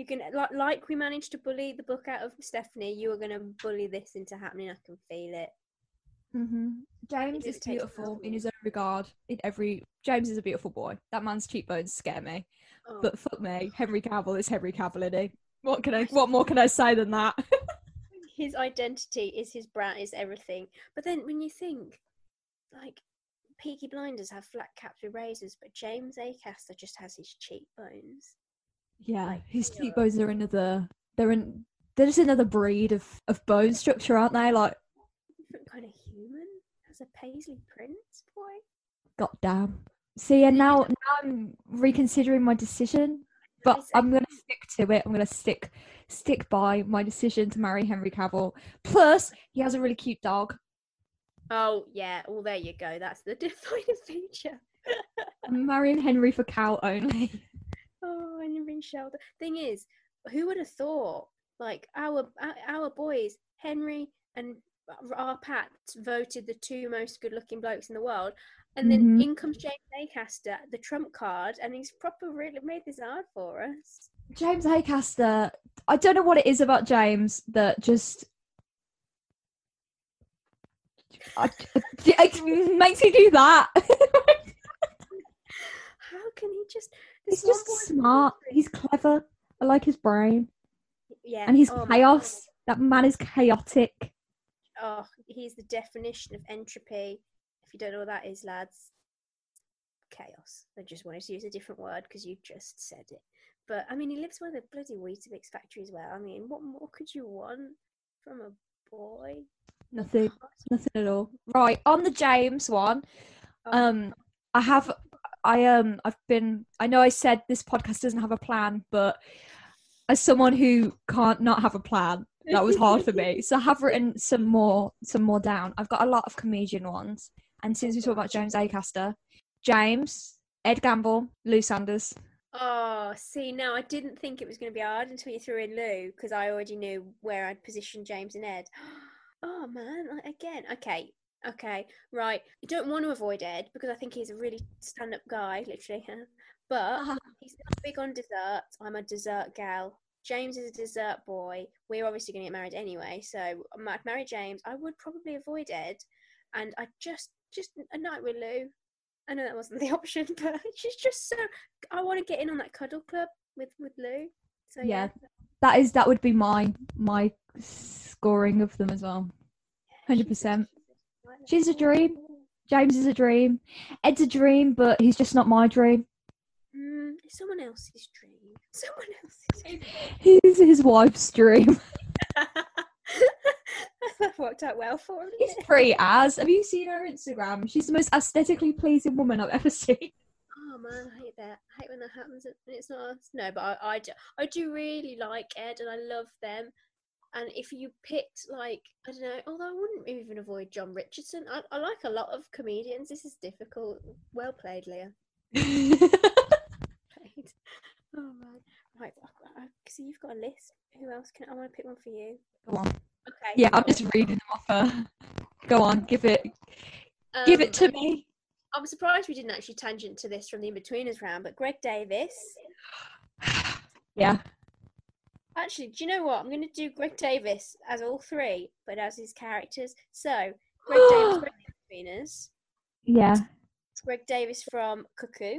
C: You can like, like we managed to bully the book out of Stephenie. You are going to bully this into happening. I can feel it.
B: Mm-hmm. James is beautiful in his own regard. In every James is a beautiful boy. That man's cheekbones scare me.
C: Oh,
B: But fuck me, Henry Cavill is Henry Cavill, isn't he? What can I? What more can I say than that?
C: his identity is his brand, is everything. But then when you think, like, Peaky Blinders have flat caps with razors, but James Acaster just has his cheekbones.
B: Yeah,
C: Like,
B: his cheekbones are another. They're in. They're just another breed of of bone structure, aren't they? Like,
C: Different kind of human. As a Paisley Prince boy.
B: God damn. See, and now now I'm reconsidering my decision, but I'm gonna stick to it. I'm gonna stick stick by my decision to marry Henry Cavill. Plus, he has a really cute dog.
C: Oh yeah, well there you go. That's the defining feature.
B: I'm marrying Henry for cow only.
C: Oh, and you've been shelter. Thing is, who would have thought? Like our our- our boys, Henry and our Pat, voted the two most good-looking blokes in the world, and then
B: Mhm.
C: in comes James Acaster, the trump card, and he's proper really made this hard for us.
B: James Acaster. I don't know what it is about James that just. I, it makes me do that.
C: How can he just?
B: He's just smart. He's clever. I like his brain.
C: yeah,
B: And he's
C: oh
B: chaos. That man is chaotic.
C: Oh, he's the definition of entropy. If you don't know what that is, lads, chaos. I just wanted to use a different word because you just said it. But I mean, he lives by the bloody Weetabix factory as well. I mean, what more could you want from a boy?
B: Nothing. Nothing at all. Right on the James one.
C: Oh,
B: Um, I have. I um. I've been. I know I said this podcast doesn't have a plan, but as someone who can't not have a plan, that was hard for me. So I have written some more. Some more down. I've got a lot of comedian ones. And since we talk about James Acaster, James, Ed Gamble, Lou Sanders.
C: Oh, see, now I didn't think it was going to be hard until you threw in Lou because I already knew where I'd positioned James and Ed. Oh man, again, okay, okay, right. You don't want to avoid Ed because I think he's a really stand-up guy, literally. but uh-huh. he's not big on desserts. I'm a dessert gal. James is a dessert boy. We're obviously going to get married anyway, so I'd marry James. I would probably avoid Ed, and I just just a night with Lou. I know that wasn't the option, but she's just so. I want to get in on that cuddle club with with Lou. So yeah,
B: Yeah. That is that would be my my scoring of them as well. Hundred percent. She's a dream. James is a dream. Ed's a dream, but he's just not my dream.
C: Mm, it's someone else's dream. Someone else's. dream.
B: He's his wife's dream.
C: That worked out well for him.
B: It's pretty as. Have you seen her Instagram? She's the most aesthetically pleasing woman I've ever seen.
C: Oh man, I hate that. I hate when that happens and it's not us. No, but I, I, do, I do really like Ed and I love them. And if you picked like I don't know, although I wouldn't even avoid Jon Richardson. I, I like a lot of comedians. This is difficult. Well played, Leah. Played. Oh man. Right. I, so you've got a list. Who else can I want to pick one for you?
B: Go on.
C: Okay.
B: Yeah, I'm just reading them off her. Go on, give it, give it
C: Um,
B: to me.
C: I'm surprised we didn't actually tangent to this from the Inbetweeners round, but Greg Davies.
B: Yeah.
C: Actually, do you know what? I'm going to do Greg Davies as all three, but as his characters. So, Greg Davies from Inbetweeners,
B: Yeah.
C: Greg Davies from Cuckoo,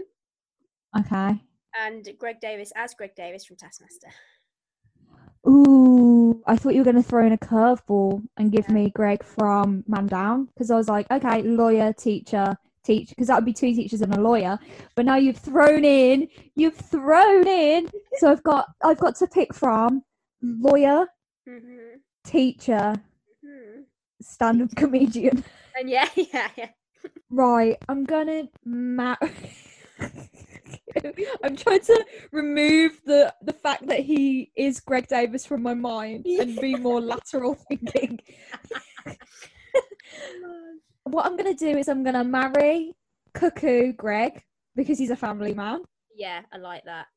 B: Okay.
C: and Greg Davies as Greg Davies from Taskmaster.
B: Ooh, I thought you were going to throw in a curveball and give me Greg from Man Down because I was like, okay, lawyer, teacher, teach, because that would be two teachers and a lawyer. But now you've thrown in, you've thrown in. So I've got, I've got to pick from lawyer,
C: Mm-hmm.
B: teacher,
C: hmm
B: stand-up comedian.
C: And yeah, yeah, yeah.
B: Right, I'm gonna ma- I'm trying to remove the the fact that he is Greg Davies from my mind and be more lateral thinking. What I'm gonna do is I'm gonna marry Cuckoo Greg because he's a family man,
C: Yeah, I like that.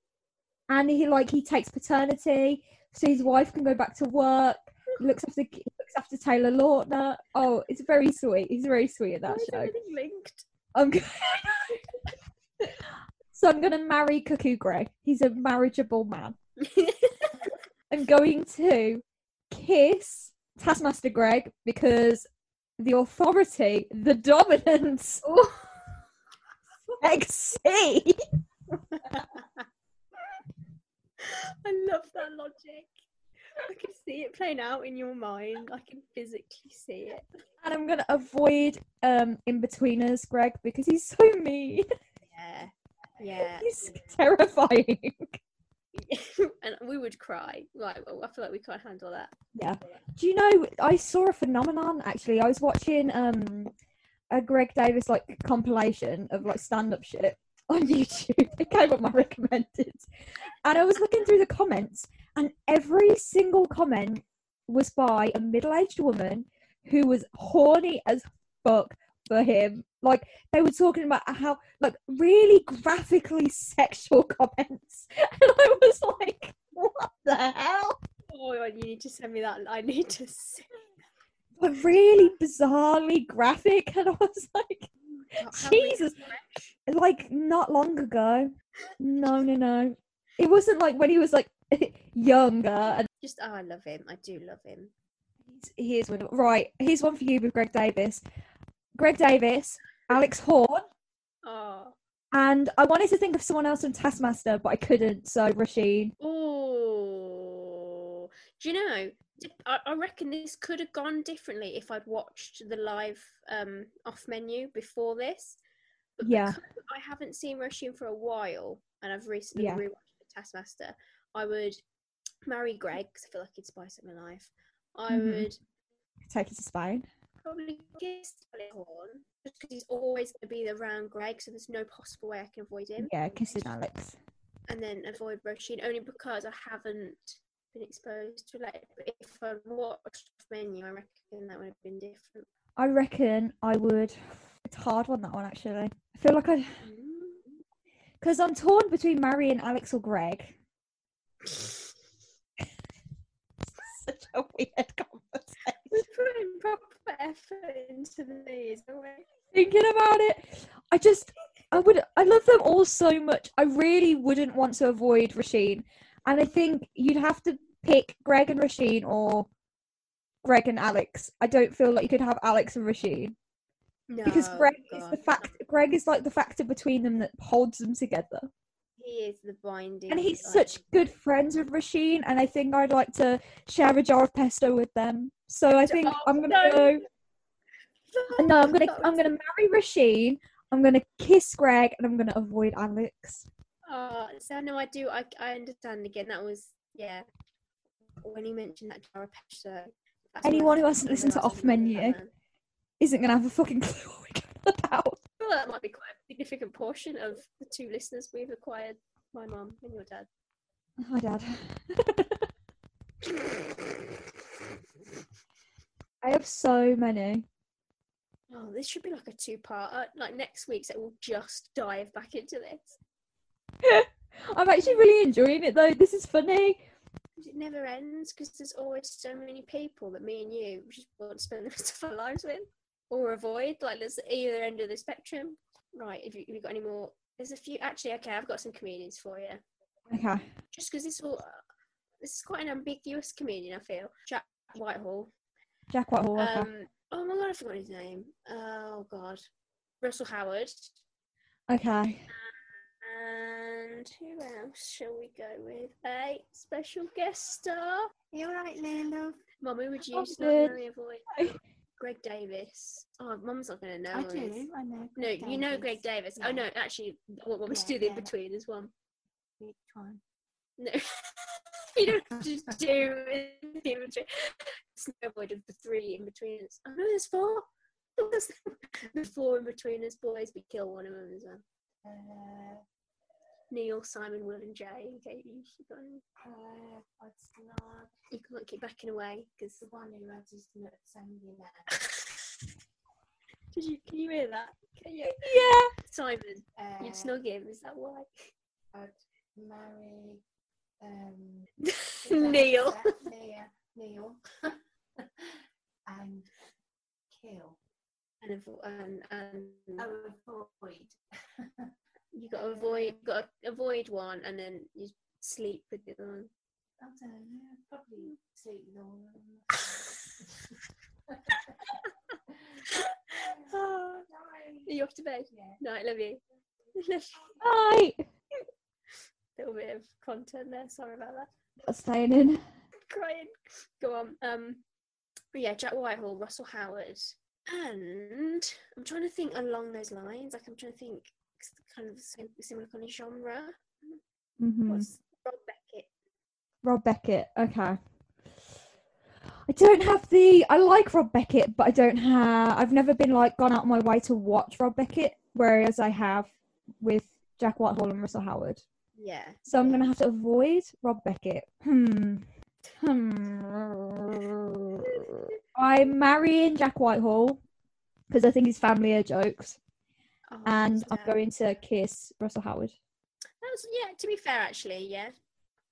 B: and he like he takes paternity, so his wife can go back to work. He looks after he looks after Taylor Lautner. Oh, it's very sweet. He's very sweet at that
C: Why
B: show.
C: linked?
B: I'm so I'm gonna marry Cuckoo Greg. He's a marriageable man. I'm going to kiss Taskmaster Greg because the authority, the dominance. XC.
C: I love that logic. I can see it playing out in your mind. I can physically see it.
B: And I'm gonna avoid um Inbetweeners Greg because he's so mean.
C: Yeah. Yeah.
B: He's terrifying.
C: and we would cry. Like, I feel like we can't handle that.
B: Yeah. Do you know I saw a phenomenon actually. I was watching um a Greg Davies like compilation of like stand up shit on YouTube. It came up my recommended. And I was looking through the comments and every single comment was by a middle-aged woman who was horny as fuck for him. Like they were talking about how like really graphically sexual comments. And I was like, what the hell?
C: Oh, you need to send me that. I need to see.
B: but really bizarrely graphic and I was like
C: How-
B: Jesus. like not long ago no no no it wasn't like when he was like younger and
C: Just, oh, I love him. I do love him.
B: here's one right here's one for you with Greg Davies Greg Davies Alex Horne
C: Oh.
B: and I wanted to think of someone else from Taskmaster but I couldn't so Roisin
C: Oh. Do you know? I reckon this could have gone differently if I'd watched the live um, off menu before this. But
B: Yeah.
C: I haven't seen Roisin for a while, and I've recently
B: Yeah.
C: rewatched the Taskmaster. I would marry Greg because I feel like he'd spice up my life. I
B: Mhm.
C: would
B: take it to Spain
C: probably kiss Alex Horne just because he's always going to be around Greg, so there's no possible way I can avoid him.
B: yeah kissing Alex
C: and then avoid Roisin only because I haven't been exposed to like if I watched menu I reckon that would have been different.
B: I reckon I would it's hard one that one actually I feel like I mm. because I'm torn between marrying Alex or Greg such a weird conversation.
C: We're putting effort into these.
B: Thinking about it, I just, I would, I love them all so much. I really wouldn't want to avoid Roisin, and I think you'd have to pick Greg and Roisin or Greg and Alex. I don't feel like you could have Alex and Roisin
C: No,
B: because Greg is the fact. Greg is like the factor between them that holds them together.
C: He is the binding,
B: And he's
C: like-
B: such good friends with Roisin, and I think I'd like to share a jar of pesto with them. So I think
C: Oh,
B: I'm gonna
C: no.
B: go. No, I'm gonna I'm gonna marry Roisin. I'm gonna kiss Greg, and I'm gonna avoid Alex.
C: Oh, so no, I do. I I understand again. That was yeah. When he mentioned that jar of pesto,
B: Anyone who hasn't listened to Off Menu isn't to have a fucking clue what we're going about.
C: Well, that might be quite a significant portion of the two listeners we've acquired. My mum and your dad.
B: Hi, Dad. I have so many.
C: Oh, this should be like a two-parter. Uh, like next week, so we'll just dive back into this.
B: I'm actually really enjoying it though. This is funny.
C: It never ends because there's always so many people that me and you just want to spend the rest of our lives with or avoid. Like there's either end of the spectrum. Right? If you, have you got any more? There's a few. Actually, okay, I've got some comedians for you.
B: Okay.
C: Just because this all, uh, this is quite an ambiguous comedian. I feel Jack Whitehall.
B: Jack Whitehall. Okay.
C: Um, oh my god, I forgot his name. Oh god, Russell Howard.
B: okay.
C: And who else shall we go with? A special guest star. You alright, Lando? Mum, who would you
B: I'm
C: start
B: good.
C: Mary avoid?
B: Hi.
C: Greg Davies. Oh, Mum's not going to know.
F: I
C: who is.
F: do. I know.
C: No,
F: Greg
C: you know Greg
F: Davies.
C: Davies. Oh no, actually, what want me to do the
F: yeah.
C: in between as one?
F: Which one?
C: No, you don't have to do the in between. No avoid of the three Inbetweeners. Oh no, there's four. There's the four in between betweeners boys. We kill one of them as well.
F: Uh,
C: Neil, Simon, Will, and Jay. In case you got any.
F: uh, it's not
C: You can't keep backing away because.
F: the one who had his nuts hanging out.
C: Did you? Can you hear that? Can you?
B: Yeah.
C: Simon,
F: Uh,
C: you'd snog him. Is that why?
F: I'd marry um,
C: Neil.
F: Neil. Neil. and kill.
C: And, avo- and, and
F: Oh, avoid.
C: you got to avoid, got to avoid one, and then you sleep with the other one.
F: I don't know. Probably sleep with all of them.
C: Are you off to bed?
F: Yeah.
C: Night, love you.
B: Hi.
C: Little bit of content there. Sorry about that.
B: That's staying in.
C: Crying. Go on. Um, but yeah, Jack Whitehall, Russell Howard, and I'm trying to think along those lines. Like I'm trying to think kind of sim- similar kind of genre.
B: hmm
C: What's Rob Beckett?
B: Rob Beckett. Okay. I don't have the. I like Rob Beckett, but I don't have. I've never been like gone out of my way to watch Rob Beckett, whereas I have with Jack Whitehall and Russell Howard.
C: Yeah.
B: So I'm gonna have to avoid Rob Beckett. Hmm. Hmm. I'm marrying Jack Whitehall because I think his family are jokes,
C: Oh,
B: and I'm going to kiss Russell Howard.
C: That's, yeah, to be fair, actually, yeah,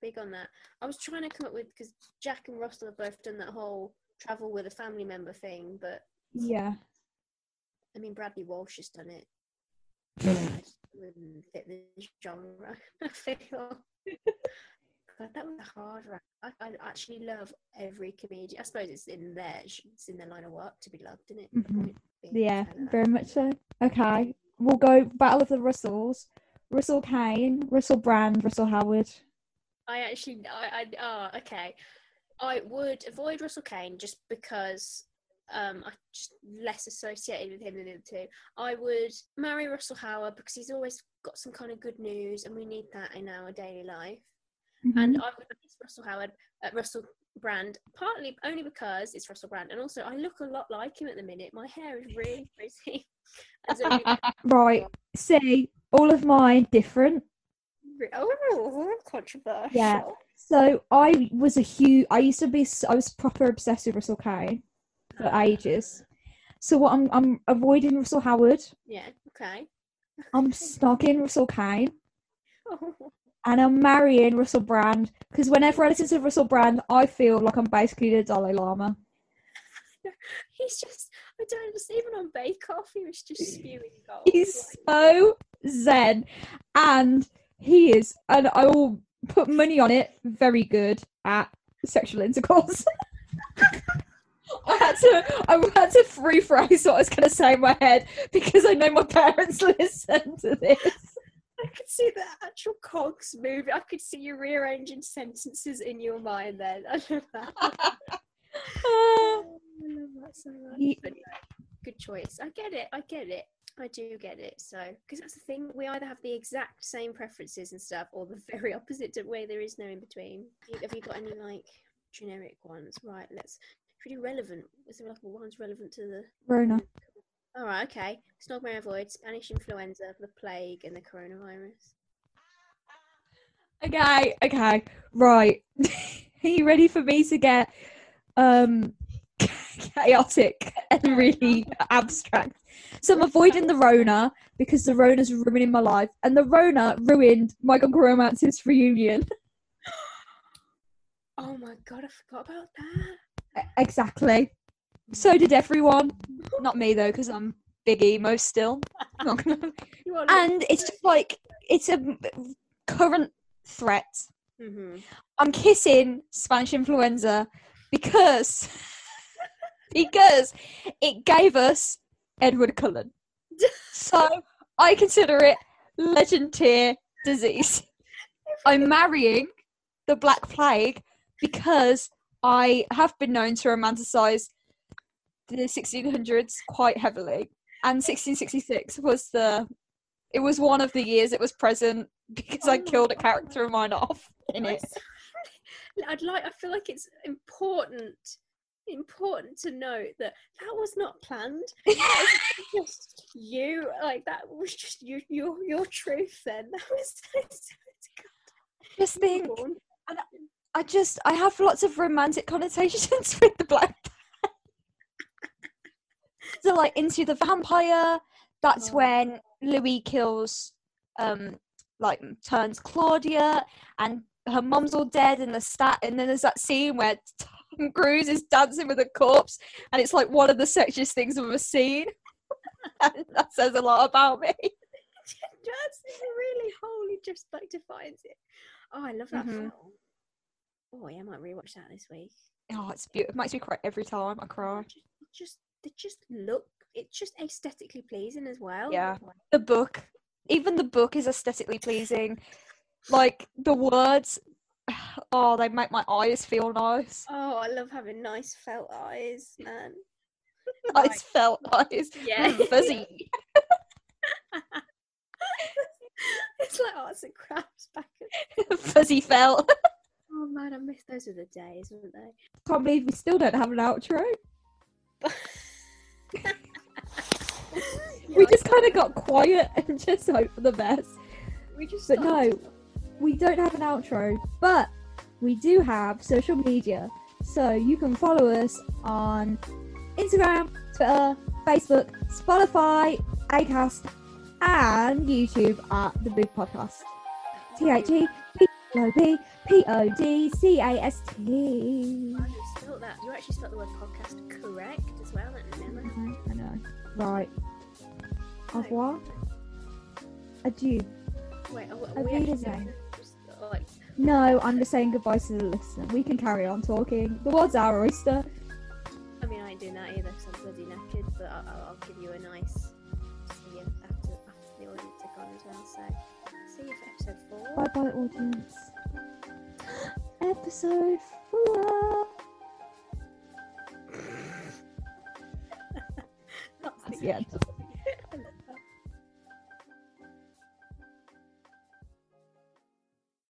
C: big on that. I was trying to come up with because Jack and Russell have both done that whole travel with a family member thing, but
B: Yeah.
C: I mean, Bradley Walsh has done it. Wouldn't fit the genre. I feel. God, that was a hard one. I, I actually love every comedian. I suppose it's in there. It's in their line of work to be loved, isn't it?
B: Mhm. Yeah,
C: to say that.
B: very much so. Okay, we'll go Battle of the Russells. Russell Kane, Russell Brand, Russell Howard.
C: I actually, I, I, oh, okay. I would avoid Russell Kane just because um, I'm just less associated with him than the other two. I would marry Russell Howard because he's always got some kind of good news, and we need that in our daily life. And
B: Mhm.
C: I would miss Russell Howard, uh, Russell Brand, partly only because it's Russell Brand, and also I look a lot like him at the minute. My hair is really frizzy. As a re-
B: right, see, all of mine different.
C: oh, controversial.
B: Yeah. So I was a huge. I used to be. I was proper obsessed with Russell Kane for ages. So what I'm I'm avoiding Russell Howard.
C: Yeah. Okay.
B: I'm snogging Russell Kane. and I'm marrying Russell Brand because whenever I listen to Russell Brand, I feel like I'm basically the Dalai Lama.
C: He's just, I don't understand. Even on Bake Off, he was just spewing gold.
B: He's so zen, and he is, and I will put money on it. Very good at sexual intercourse. I had to, I had to rephrase what I was going to say in my head because I know my parents listen to this.
C: I could see the actual cogs moving. I could see you rearranging sentences in your mind then. I love that. Oh, ah. I love that so much.
B: Ye-
C: no, good choice. I get it. I get it. I do get it. So, because that's the thing, we either have the exact same preferences and stuff, or the very opposite way. There is no in between. Have you got any like generic ones? Right. Let's. Pretty relevant. Is there like one's relevant to the?
B: Rona.
C: All right, okay. Snogman avoid Spanish influenza, the plague, and the coronavirus.
B: Okay, okay, right. Are you ready for me to get um chaotic and really abstract? So I'm avoiding the Rona because the Rona's ruining my life, and the Rona ruined my Gone Romances reunion.
C: Oh my god, I forgot about that.
B: Exactly. So did everyone. Not me though, because I'm big emo still. Not gonna-
C: You are
B: and it's just like it's a current threat.
C: hmm
B: I'm kissing Spanish influenza because because it gave us Edward Cullen. So I consider it legend tier disease. I'm marrying the Black Plague because I have been known to romanticize the 1600s quite heavily, and 1666 was the it was one of the years it was present because I
C: Oh
B: killed a character of mine off in it.
C: I'd like. I feel like it's important, important to note that that was not planned. That was just you. Like that was just you. Your your truth. Then that was.
B: Just think,
C: Born.
B: I just I have lots of romantic connotations with the black. So like into the vampire, that's
C: Oh.
B: when Louis kills, um, like turns Claudia, and her mom's all dead, and Lestat, and then there's that scene where Tom Cruise is dancing with a corpse, and it's like one of the sexiest things I've ever seen. and that says a lot about me.
C: That's really wholly just like defines it. Oh, I love that
B: Mhm.
C: film. Oh, yeah, I might rewatch that this week.
B: Oh, it's beautiful. It makes me cry every time I cry.
C: Just, just, they just look. It's just aesthetically pleasing as well.
B: Yeah. the book even the book is aesthetically pleasing like the words oh they make my eyes feel nice
C: Oh, I love having nice felt eyes, man.
B: nice felt eyes
C: Yeah.
B: Mm, fuzzy
C: it's like arts and crafts back.
B: Fuzzy felt
C: Oh man, I miss those are the days, weren't they?
B: can't believe we still don't have an outro. We just kind of got quiet and just hope for the best.
C: We just
B: but no we don't have an outro but we do have social media. So you can follow us on instagram twitter facebook spotify acast and youtube at the big podcast t-h-e p-o-p p-o-d-c-a-s-t
C: Oh, you spelled that. You actually spelled the word podcast correct as well. I didn't know that.
B: I know. Right. Au revoir. Adieu.
C: Wait, are, are we actually just, uh, like,
B: No, I'm just saying goodbye to the listener. We can carry on talking. The world's our oyster.
C: I mean, I ain't doing that either because I'm bloody knackered. But I'll, I'll, I'll give you a nice see you after after the audience are gone as well. So see you for episode four.
B: Bye bye, audience. Episode four.
C: That's
B: That's the end.